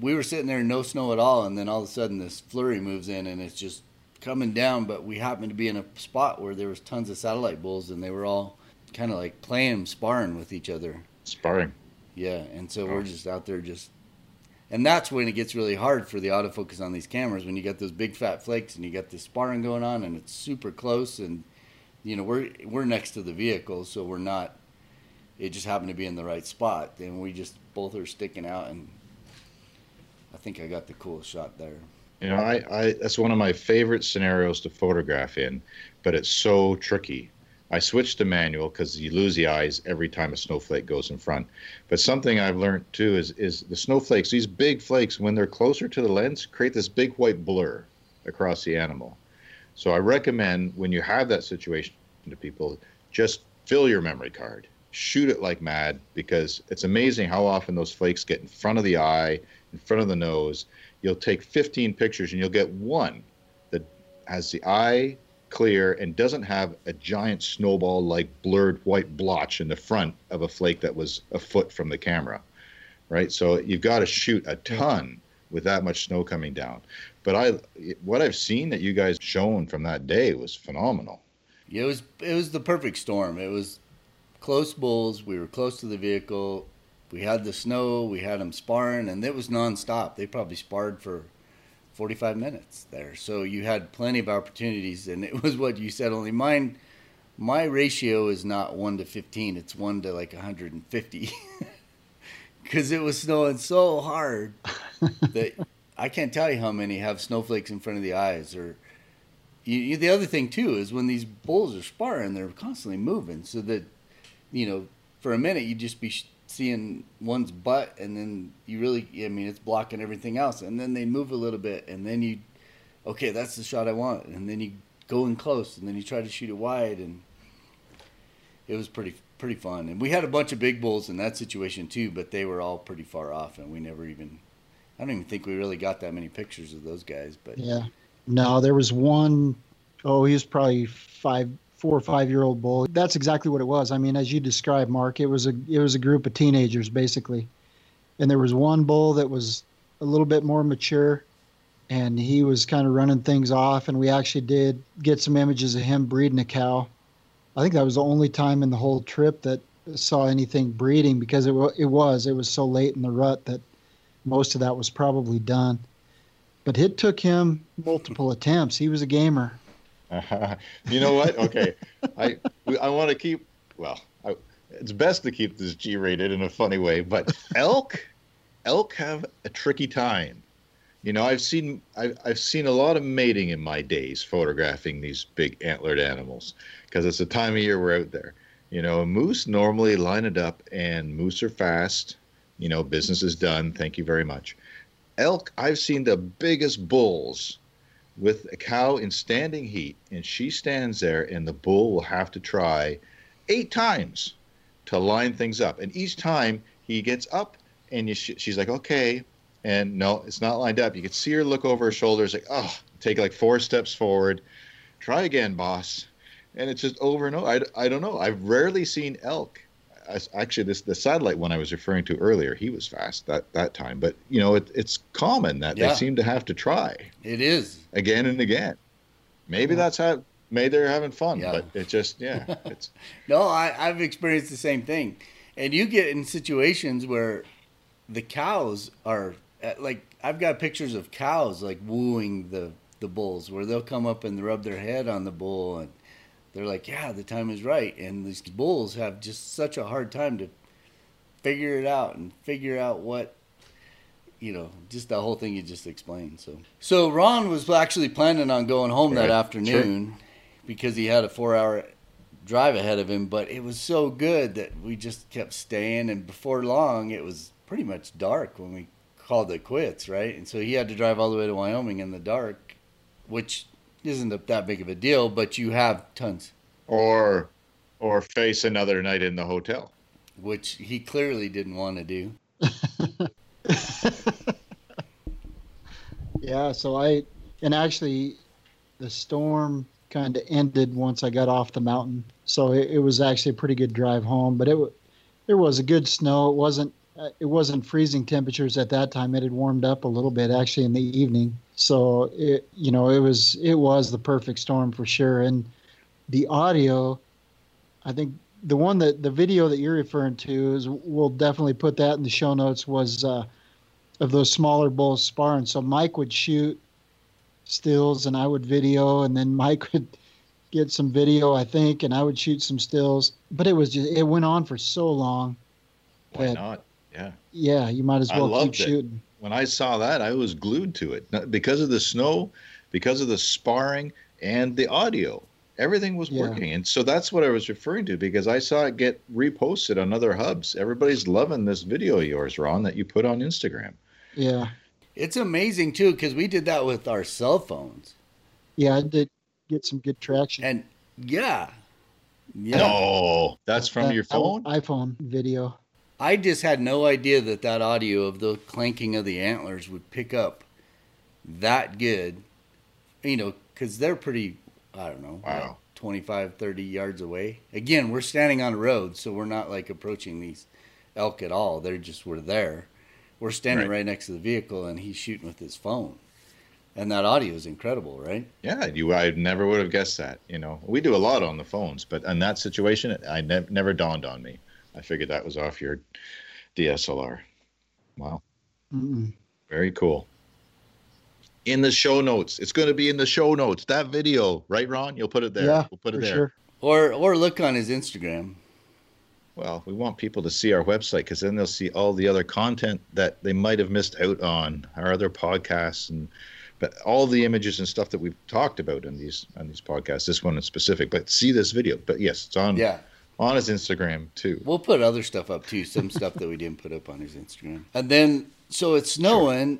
we were sitting there no snow at all, and then all of a sudden this flurry moves in, and it's just coming down. But we happened to be in a spot where there was tons of satellite bulls, and they were all kind of like playing sparring with each other. sparring. Yeah, and so Oh. we're just out there just, and that's when it gets really hard for the autofocus on these cameras when you got those big fat flakes and you got this sparring going on and it's super close and, you know, we're we're next to the vehicle, so we're not it just happened to be in the right spot. And we just both are sticking out, and I think I got the coolest shot there. You know, I, I that's one of my favorite scenarios to photograph in, but it's so tricky. I switched to manual because you lose the eyes every time a snowflake goes in front. But something I've learned too is is the snowflakes, these big flakes, when they're closer to the lens, create this big white blur across the animal. So I recommend when you have that situation to people, just fill your memory card, shoot it like mad because it's amazing how often those flakes get in front of the eye, in front of the nose. You'll take 15 pictures and you'll get one that has the eye clear and doesn't have a giant snowball like blurred white blotch in the front of a flake that was a foot from the camera. Right? So you've got to shoot a ton with that much snow coming down. But I what I've seen that you guys shown from that day was phenomenal. It was it was the perfect storm. It was close bulls. We were close to the vehicle. We had the snow. We had them sparring, and it was nonstop. They probably sparred for 45 minutes there. So you had plenty of opportunities, and it was what you said. Only mine, my ratio is not one to 15. It's one to like 150, because it was snowing so hard that I can't tell you how many have snowflakes in front of the eyes. Or you, you, the other thing too is when these bulls are sparring, they're constantly moving, so that you know for a minute you'd just be seeing one's butt and then you really i mean it's blocking everything else. And then they move a little bit and then you okay that's the shot i want. And then you go in close and then you try to shoot it wide and it was pretty pretty fun. And we had a bunch of big bulls in that situation too but they were all pretty far off and we never even i don't even think we really got that many pictures of those guys but yeah. No there was one oh he was probably five four or five year old bull. That's exactly what it was. I mean, as you described, Mark, it was a it was a group of teenagers basically, and there was one bull that was a little bit more mature, and he was kind of running things off. And we actually did get some images of him breeding a cow. I think that was the only time in the whole trip that saw anything breeding because it it was it was so late in the rut that most of that was probably done. But it took him multiple attempts. He was a gamer. Uh, you know what? Okay, I I want to keep. Well, I, it's best to keep this G-rated in a funny way, but elk, elk have a tricky time. You know, I've seen I've, I've seen a lot of mating in my days photographing these big antlered animals because it's the time of year we're out there. You know, a moose normally line it up, and moose are fast. You know, business is done. Thank you very much. Elk, I've seen the biggest bulls with a cow in standing heat, and she stands there, and the bull will have to try eight times to line things up. And each time he gets up, and you, she's like, okay. And no, it's not lined up. You can see her look over her shoulders, like, oh, take like four steps forward. Try again, boss. And it's just over and over. I, I don't know. I've rarely seen elk actually this the satellite one I was referring to earlier. He was fast that that time, but you know it, it's common that yeah. they seem to have to try. It is again and again. Maybe yeah. that's how maybe they're having fun, yeah. but it just yeah. It's no, I I've experienced the same thing, and you get in situations where the cows are uh, like I've got pictures of cows like wooing the the bulls where they'll come up and rub their head on the bull and they're like, yeah, the time is right. And these bulls have just such a hard time to figure it out and figure out what, you know, just the whole thing you just explained. So, so Ron was actually planning on going home right. that afternoon sure. because he had a four hour drive ahead of him, but it was so good that we just kept staying. And before long, it was pretty much dark when we called it quits, right? And so he had to drive all the way to Wyoming in the dark, which isn't that big of a deal, but you have tons. Or, or face another night in the hotel, which he clearly didn't want to do. yeah. So I, and actually, the storm kind of ended once I got off the mountain. So it, it was actually a pretty good drive home, but it there was a good snow. It wasn't uh, it wasn't freezing temperatures at that time. It had warmed up a little bit actually in the evening. So it, you know, it was it was the perfect storm for sure. And the audio, I think the one that the video that you're referring to is we'll definitely put that in the show notes was uh, of those smaller bulls sparring. So Mike would shoot stills and I would video, and then Mike would get some video, I think, and I would shoot some stills. But it was just it went on for so long. Why not? Yeah. Yeah, you might as well keep it. shooting. When I saw that, I was glued to it because of the snow, because of the sparring, and the audio. Everything was Yeah. working, and so that's what I was referring to because I saw it get reposted on other hubs. Everybody's loving this video of yours, Ron, that you put on Instagram. Yeah, It's amazing too because we did that with our cell phones, yeah, I did get some good traction. and yeah, yeah. No, that's from That your phone. iPhone video. I just had no idea that that audio of the clanking of the antlers would pick up that good. You know, because they're pretty, I don't know, Wow. 25, 30 yards away. Again, we're standing on a road, so we're not like approaching these elk at all. They're just, we're there. We're standing Right. right, next to the vehicle, and he's shooting with his phone. And that audio is incredible, right? Yeah, you. I never would have guessed that. You know, we do a lot on the phones, but in that situation, it I ne- never dawned on me. I figured that was off your DSLR. Wow, Mm-mm. very cool. In the show notes, it's going to be in the show notes. That video, right, Ron? You'll put it there. Yeah, we'll put it there. sure. Or, or look on his Instagram. Well, we want people to see our website because then they'll see all the other content that they might have missed out on our other podcasts and but all the images and stuff that we've talked about in these on these podcasts. This one in specific, but see this video. But yes, it's on Yeah. On his Instagram too. We'll put other stuff up too, some stuff that we didn't put up on his Instagram. And then, so it's snowing,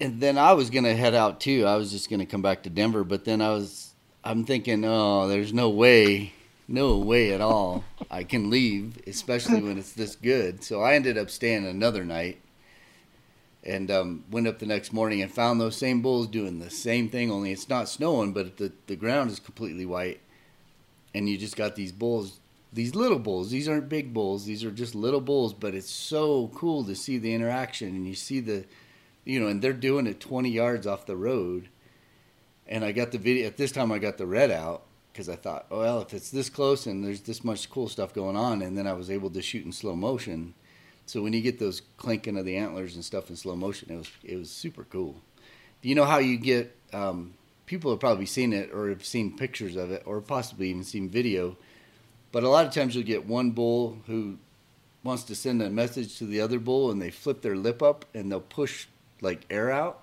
and then I was gonna head out too. I was just gonna come back to Denver, but then I was, I'm thinking, oh, there's no way, no way at all I can leave, especially when it's this good. So I ended up staying another night, and um, went up the next morning and found those same bulls doing the same thing. Only it's not snowing, but the the ground is completely white, and you just got these bulls these little bulls. These aren't big bulls. These are just little bulls but it's so cool to see the interaction and you see the you know and they're doing it 20 yards off the road. And i got the video at this time i got the red out because i thought oh, well if it's this close and there's this much cool stuff going on and then i was able to shoot in slow motion. So when you get those clinking of the antlers and stuff in slow motion it was it was super cool. You know how you get um, people have probably seen it or have seen pictures of it or possibly even seen video but a lot of times you'll get one bull who wants to send a message to the other bull and they flip their lip up and they'll push like air out.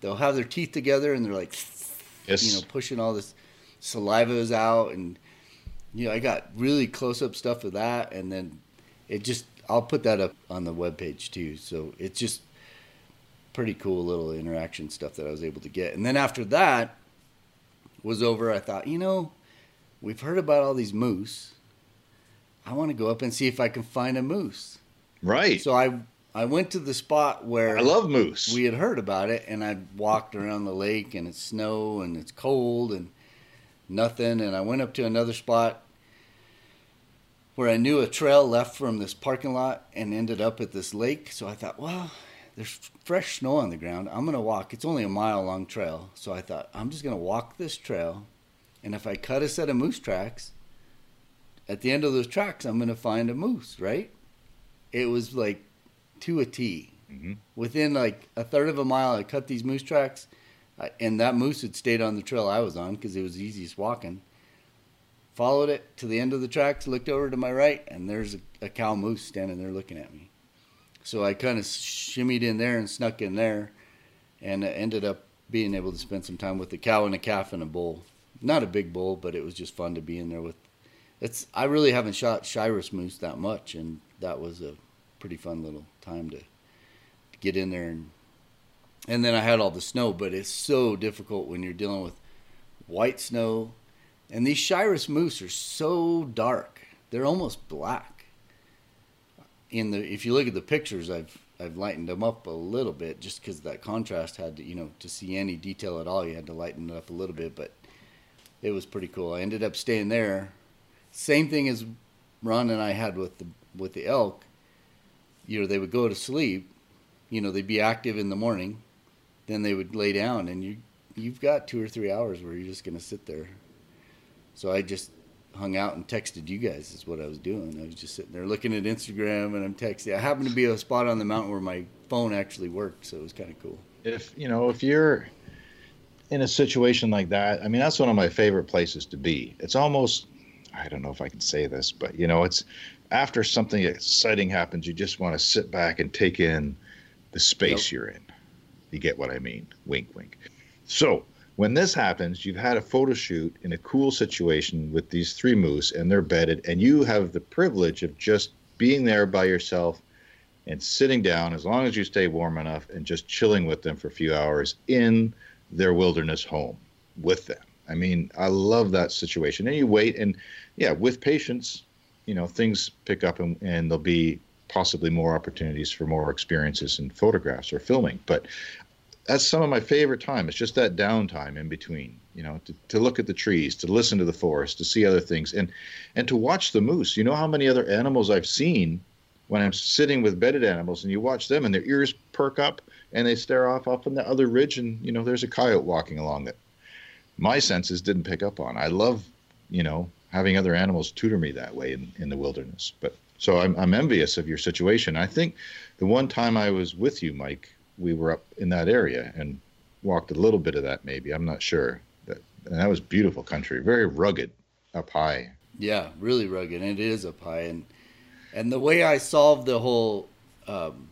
They'll have their teeth together and they're like, Yes. you know, pushing all this saliva's out. And, you know, I got really close up stuff of that. And then it just, I'll put that up on the webpage too. So it's just pretty cool little interaction stuff that I was able to get. And then after that was over, I thought, you know, we've heard about all these moose. I want to go up and see if I can find a moose. right. So I I went to the spot where I love moose. we had heard about it, and I walked around the lake, and it's snow, and it's cold, and nothing. And I went up to another spot where I knew a trail left from this parking lot and ended up at this lake. So I thought, well, there's fresh snow on the ground. I'm gonna walk. It's only a mile long trail, so I thought I'm just gonna walk this trail, and if I cut a set of moose tracks, at the end of those tracks, I'm gonna find a moose. Right? It was like to a T Mhm. within like a third of a mile, I cut these moose tracks, and that moose had stayed on the trail I was on because it was easiest walking. Followed it to the end of the tracks, looked over to my right, and there's a, a cow moose standing there looking at me. So I kind of shimmied in there and snuck in there, and ended up being able to spend some time with the cow and a calf and a bull. Not a big bull, but it was just fun to be in there with. It's I really haven't shot Shiras moose that much, and that was a pretty fun little time to get in there and and then I had all the snow, but it's so difficult when you're dealing with white snow. And these Shiras moose are so dark. They're almost black. In the if you look at the pictures, I've I've lightened them up a little bit just because that contrast had to you know to see any detail at all, you had to lighten it up a little bit. But it was pretty cool. I ended up staying there. Same thing as Ron and I had with the with the elk. You know, they would go to sleep. You know, they'd be active in the morning, then they would lay down, and you you've got two or three hours where you're just gonna sit there. So I just hung out and texted you guys is what I was doing. I was just sitting there looking at Instagram and I'm texting. I happened to be a spot on the mountain where my phone actually worked, so it was kind of cool. if you know if you're in a situation like that, I mean, that's one of my favorite places to be. It's almost, I don't know if I can say this, but you know, it's after something exciting happens, you just want to sit back and take in the space yep. you're in. You get what I mean? Wink, wink. So when this happens, you've had a photo shoot in a cool situation with these three moose and they're bedded, and you have the privilege of just being there by yourself and sitting down as long as you stay warm enough and just chilling with them for a few hours in their wilderness home with them. I mean, I love that situation. And you wait, and yeah, with patience, you know, things pick up and, and there'll be possibly more opportunities for more experiences in photographs or filming. But that's some of my favorite time. It's just that downtime in between, you know, to, to look at the trees, to listen to the forest, to see other things, and and to watch the moose. You know how many other animals I've seen when I'm sitting with bedded animals, and you watch them, and their ears perk up, and they stare off up on the other ridge, and you know, there's a coyote walking along that my senses didn't pick up on. I love, you know, having other animals tutor me that way in, in the wilderness. But so I'm, I'm envious of your situation. I think the one time I was with you, Mike, we were up in that area and walked a little bit of that. Maybe I'm not sure. That and that was beautiful country, very rugged, up high. Yeah, really rugged, and it is up high. And and the way I solved the whole um,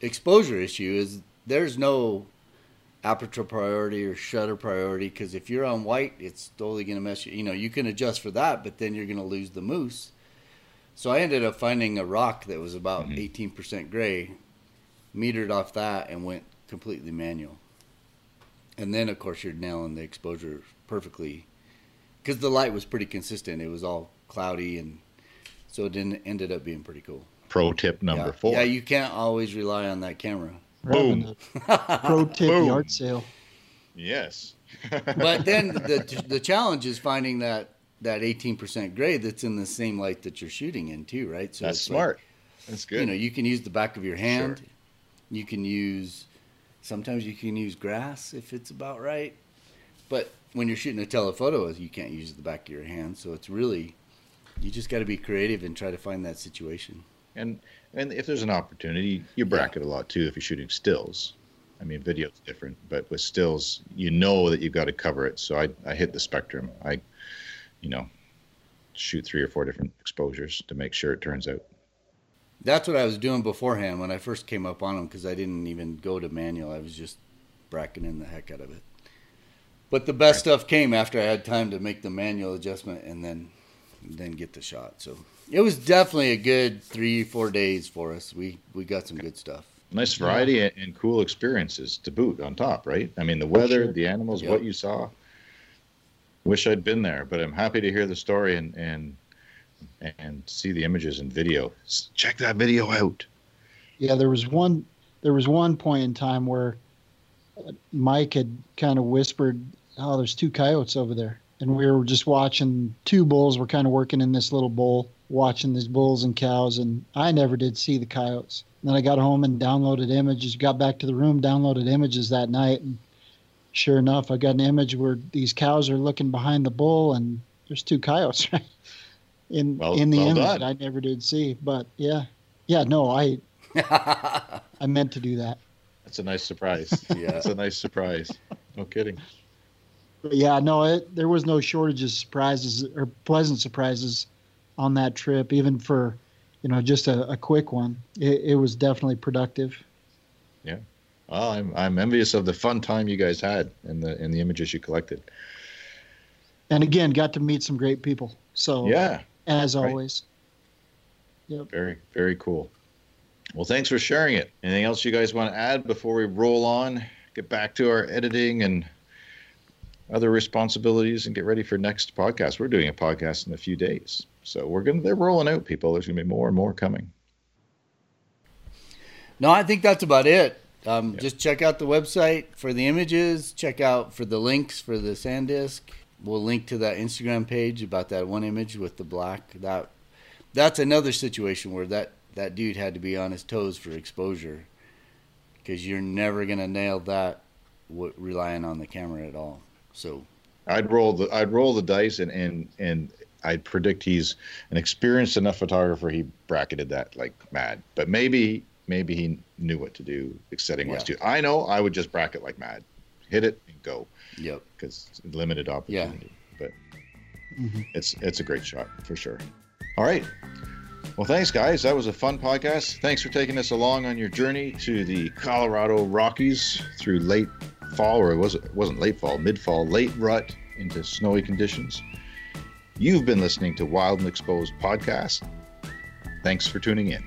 exposure issue is there's no aperture priority or shutter priority because if you're on white, it's totally going to mess you. You know, you can adjust for that, but then you're going to lose the moose. So I ended up finding a rock that was about mm-hmm. 18% gray, metered off that, and went completely manual. And then, of course, you're nailing the exposure perfectly because the light was pretty consistent. It was all cloudy, and so it didn't, ended up being pretty cool. Pro tip number yeah. four. Yeah, you can't always rely on that camera. Boom. Pro tip Boom. yard sale. Yes. but then the the challenge is finding that that 18% gray that's in the same light that you're shooting in too, right? So that's smart. Like, that's good. You know, you can use the back of your hand. Sure. You can use sometimes you can use grass if it's about right. But when you're shooting a telephoto, you can't use the back of your hand, so it's really you just got to be creative and try to find that situation. And and if there's an opportunity, you bracket yeah. a lot too if you're shooting stills. I mean, video's different, but with stills, you know that you've got to cover it. So I, I hit the spectrum. I, you know, shoot three or four different exposures to make sure it turns out. That's what I was doing beforehand when I first came up on them because I didn't even go to manual. I was just bracketing the heck out of it. But the best right. stuff came after I had time to make the manual adjustment and then then get the shot. So it was definitely a good three, four days for us. We we got some good stuff. Nice variety yeah. and cool experiences to boot on top, right? I mean, the weather, sure. the animals, yep. what you saw. Wish I'd been there, but I'm happy to hear the story and and and see the images and video. Check that video out. Yeah, there was one. There was one point in time where Mike had kind of whispered, "Oh, there's two coyotes over there," and we were just watching two bulls. We're kind of working in this little bowl, watching these bulls and cows, and I never did see the coyotes. And then I got home and downloaded images. Got back to the room, downloaded images that night, and sure enough, I got an image where these cows are looking behind the bull, and there's two coyotes right in well, in the well image I never did see. But yeah, yeah, no, I I meant to do that. That's a nice surprise. yeah, that's a nice surprise. No kidding. But yeah, no, it, there was no shortage of surprises or pleasant surprises on that trip, even for you know just a, a quick one. It, it, was definitely productive. Yeah, well, I'm I'm envious of the fun time you guys had and the and the images you collected. And again, got to meet some great people. So yeah, as always. Right. Yep. Very very cool. Well, thanks for sharing it. Anything else you guys want to add before we roll on? Get back to our editing and other responsibilities and get ready for next podcast. We're doing a podcast in a few days. So we're going to, they're rolling out people. There's going to be more and more coming. No, I think that's about it. Um, yep. Just check out the website for the images. Check out for the links for the SanDisk. We'll link to that Instagram page about that one image with the black. That that's another situation where that that dude had to be on his toes for exposure because you're never gonna nail that w- relying on the camera at all. So I'd roll the I'd roll the dice and and and I'd predict he's an experienced enough photographer. He bracketed that like mad, but maybe maybe he knew what to do setting wise yeah. too. I know I would just bracket like mad. hit it and go. Yep. Because limited opportunity. Yeah. But mm-hmm. it's it's a great shot for sure. All right. Well, thanks, guys. That was a fun podcast. Thanks for taking us along on your journey to the Colorado Rockies through late fall, or it wasn't, it wasn't late fall, mid fall, late rut into snowy conditions. You've been listening to Wild and Exposed podcast. Thanks for tuning in.